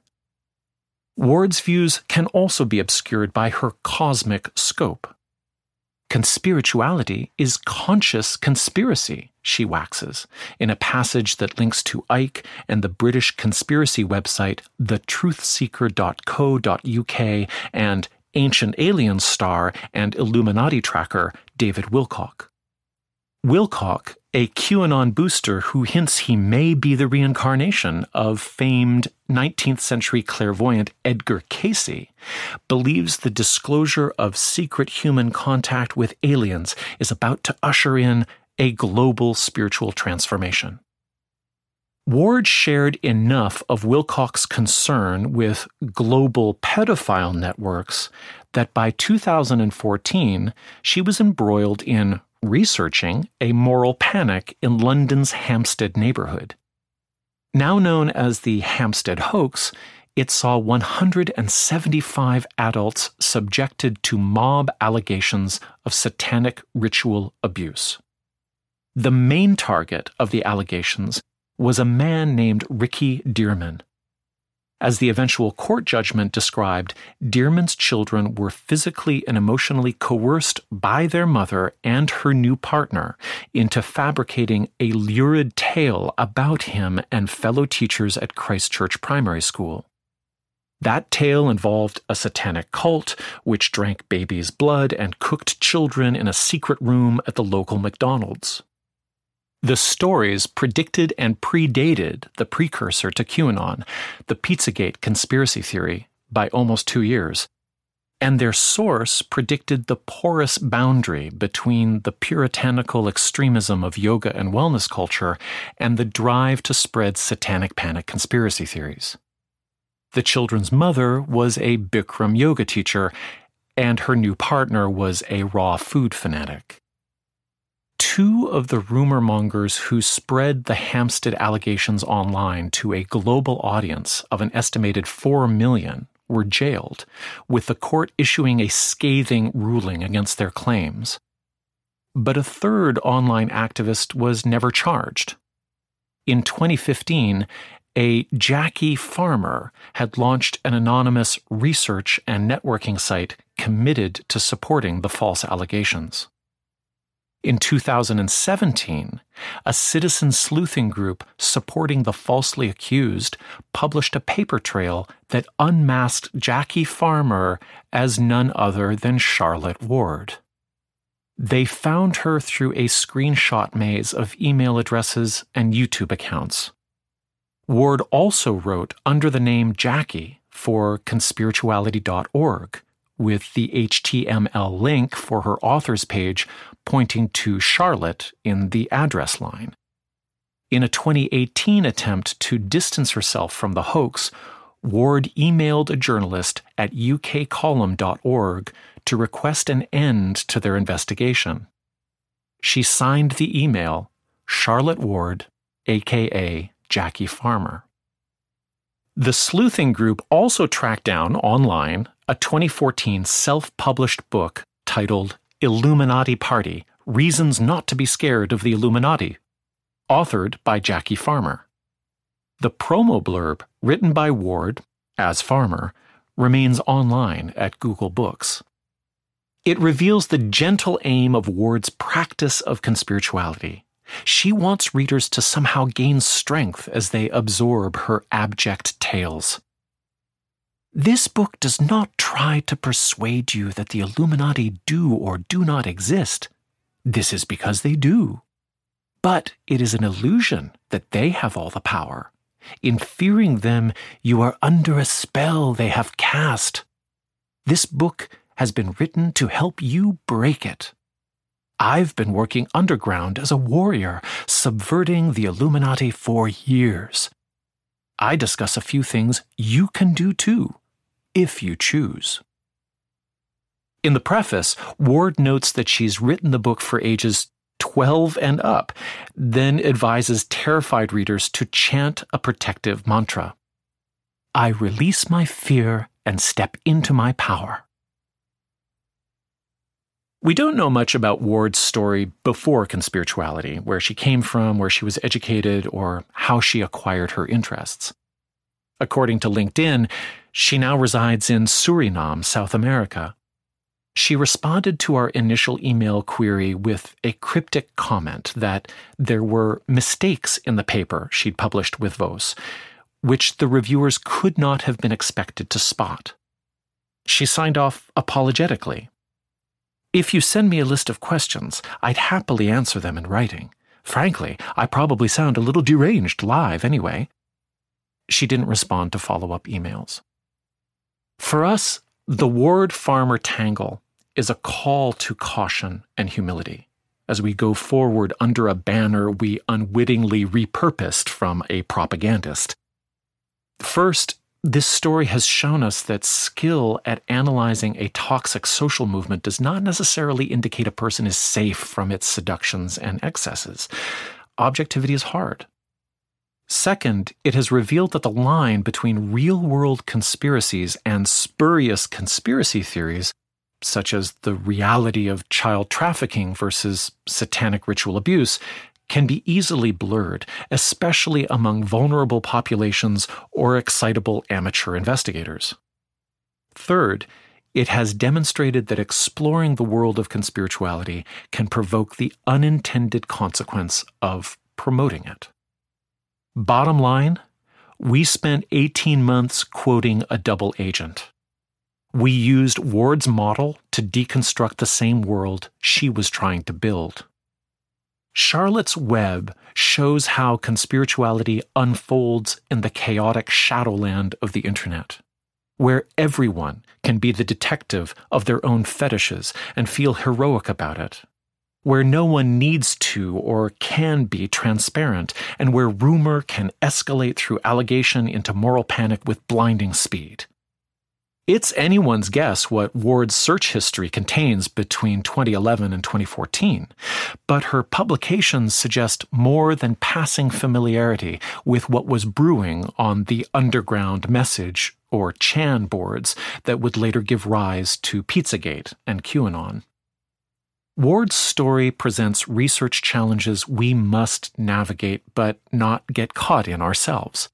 Ward's views can also be obscured by her cosmic scope. Conspirituality is conscious conspiracy, she waxes, in a passage that links to Icke and the British conspiracy website thetruthseeker.co.uk and Ancient Aliens star and Illuminati tracker David Wilcock. Wilcock, a QAnon booster who hints he may be the reincarnation of famed 19th century clairvoyant Edgar Cayce, believes the disclosure of secret human contact with aliens is about to usher in a global spiritual transformation. Ward shared enough of Wilcock's concern with global pedophile networks that by 2014 she was embroiled in researching a moral panic in London's Hampstead neighborhood. Now known as the Hampstead hoax, it saw 175 adults subjected to mob allegations of satanic ritual abuse. The main target of the allegations was a man named Ricky Dearman, as the eventual court judgment described, Dearman's children were physically and emotionally coerced by their mother and her new partner into fabricating a lurid tale about him and fellow teachers at Christchurch Primary School. That tale involved a satanic cult which drank babies' blood and cooked children in a secret room at the local McDonald's. The stories predicted and predated the precursor to QAnon, the Pizzagate conspiracy theory, by almost two years. And their source predicted the porous boundary between the puritanical extremism of yoga and wellness culture and the drive to spread satanic panic conspiracy theories. The children's mother was a Bikram yoga teacher, and her new partner was a raw food fanatic two of the rumor mongers who spread the Hampstead allegations online to a global audience of an estimated 4 million were jailed, with the court issuing a scathing ruling against their claims. But a third online activist was never charged. In 2015, a Jackie Farmer had launched an anonymous research and networking site committed to supporting the false allegations. In 2017, a citizen sleuthing group supporting the falsely accused published a paper trail that unmasked Jackie Farmer as none other than Charlotte Ward. They found her through a screenshot maze of email addresses and YouTube accounts. Ward also wrote under the name Jackie for conspirituality.org with the HTML link for her author's page pointing to Charlotte in the address line. In a 2018 attempt to distance herself from the hoax, Ward emailed a journalist at ukcolumn.org to request an end to their investigation. She signed the email Charlotte Ward, aka Jackie Farmer. The sleuthing group also tracked down online a 2014 self published book titled Illuminati Party Reasons Not to Be Scared of the Illuminati, authored by Jackie Farmer. The promo blurb, written by Ward, as Farmer, remains online at Google Books. It reveals the gentle aim of Ward's practice of conspirituality. She wants readers to somehow gain strength as they absorb her abject tales. This book does not try to persuade you that the Illuminati do or do not exist. This is because they do. But it is an illusion that they have all the power. In fearing them, you are under a spell they have cast. This book has been written to help you break it. I've been working underground as a warrior, subverting the Illuminati for years. I discuss a few things you can do too, if you choose. In the preface, Ward notes that she's written the book for ages 12 and up, then advises terrified readers to chant a protective mantra I release my fear and step into my power. We don't know much about Ward's story before conspirituality, where she came from, where she was educated, or how she acquired her interests. According to LinkedIn, she now resides in Suriname, South America. She responded to our initial email query with a cryptic comment that there were mistakes in the paper she'd published with Voas, which the reviewers could not have been expected to spot. She signed off apologetically. If you send me a list of questions, I'd happily answer them in writing. Frankly, I probably sound a little deranged live anyway. She didn't respond to follow up emails. For us, the Ward Farmer tangle is a call to caution and humility as we go forward under a banner we unwittingly repurposed from a propagandist. First, this story has shown us that skill at analyzing a toxic social movement does not necessarily indicate a person is safe from its seductions and excesses. Objectivity is hard. Second, it has revealed that the line between real world conspiracies and spurious conspiracy theories, such as the reality of child trafficking versus satanic ritual abuse, can be easily blurred, especially among vulnerable populations or excitable amateur investigators. Third, it has demonstrated that exploring the world of conspirituality can provoke the unintended consequence of promoting it. Bottom line, we spent 18 months quoting a double agent. We used Ward's model to deconstruct the same world she was trying to build. Charlotte's Web shows how conspirituality unfolds in the chaotic shadowland of the internet, where everyone can be the detective of their own fetishes and feel heroic about it where no one needs to or can be transparent, and where rumor can escalate through allegation into moral panic with blinding speed. It's anyone's guess what Ward's search history contains between 2011 and 2014, but her publications suggest more than passing familiarity with what was brewing on the underground message or Chan boards that would later give rise to Pizzagate and QAnon. Ward's story presents research challenges we must navigate but not get caught in ourselves.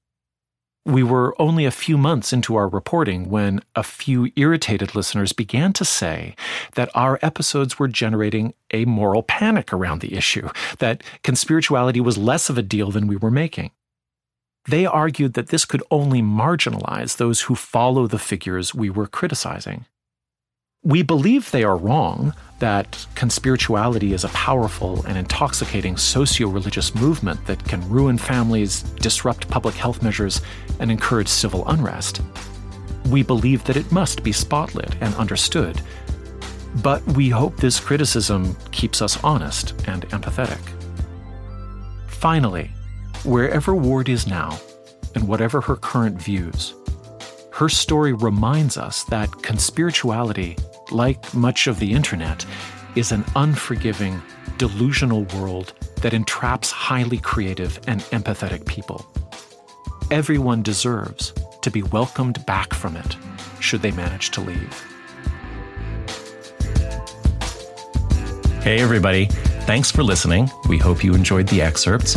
We were only a few months into our reporting when a few irritated listeners began to say that our episodes were generating a moral panic around the issue, that conspirituality was less of a deal than we were making. They argued that this could only marginalize those who follow the figures we were criticizing. We believe they are wrong, that conspirituality is a powerful and intoxicating socio religious movement that can ruin families, disrupt public health measures, and encourage civil unrest. We believe that it must be spotlit and understood. But we hope this criticism keeps us honest and empathetic. Finally, wherever Ward is now, and whatever her current views, her story reminds us that conspirituality like much of the internet, is an unforgiving, delusional world that entraps highly creative and empathetic people. Everyone deserves to be welcomed back from it should they manage to leave. Hey, everybody. Thanks for listening. We hope you enjoyed the excerpts.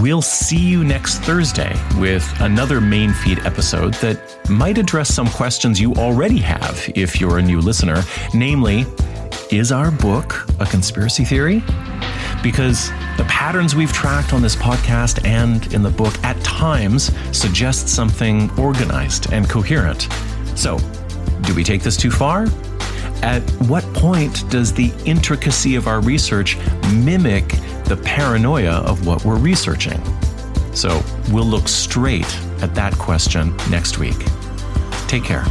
We'll see you next Thursday with another main feed episode that might address some questions you already have if you're a new listener. Namely, is our book a conspiracy theory? Because the patterns we've tracked on this podcast and in the book at times suggest something organized and coherent. So, do we take this too far? At what point does the intricacy of our research mimic the paranoia of what we're researching? So we'll look straight at that question next week. Take care.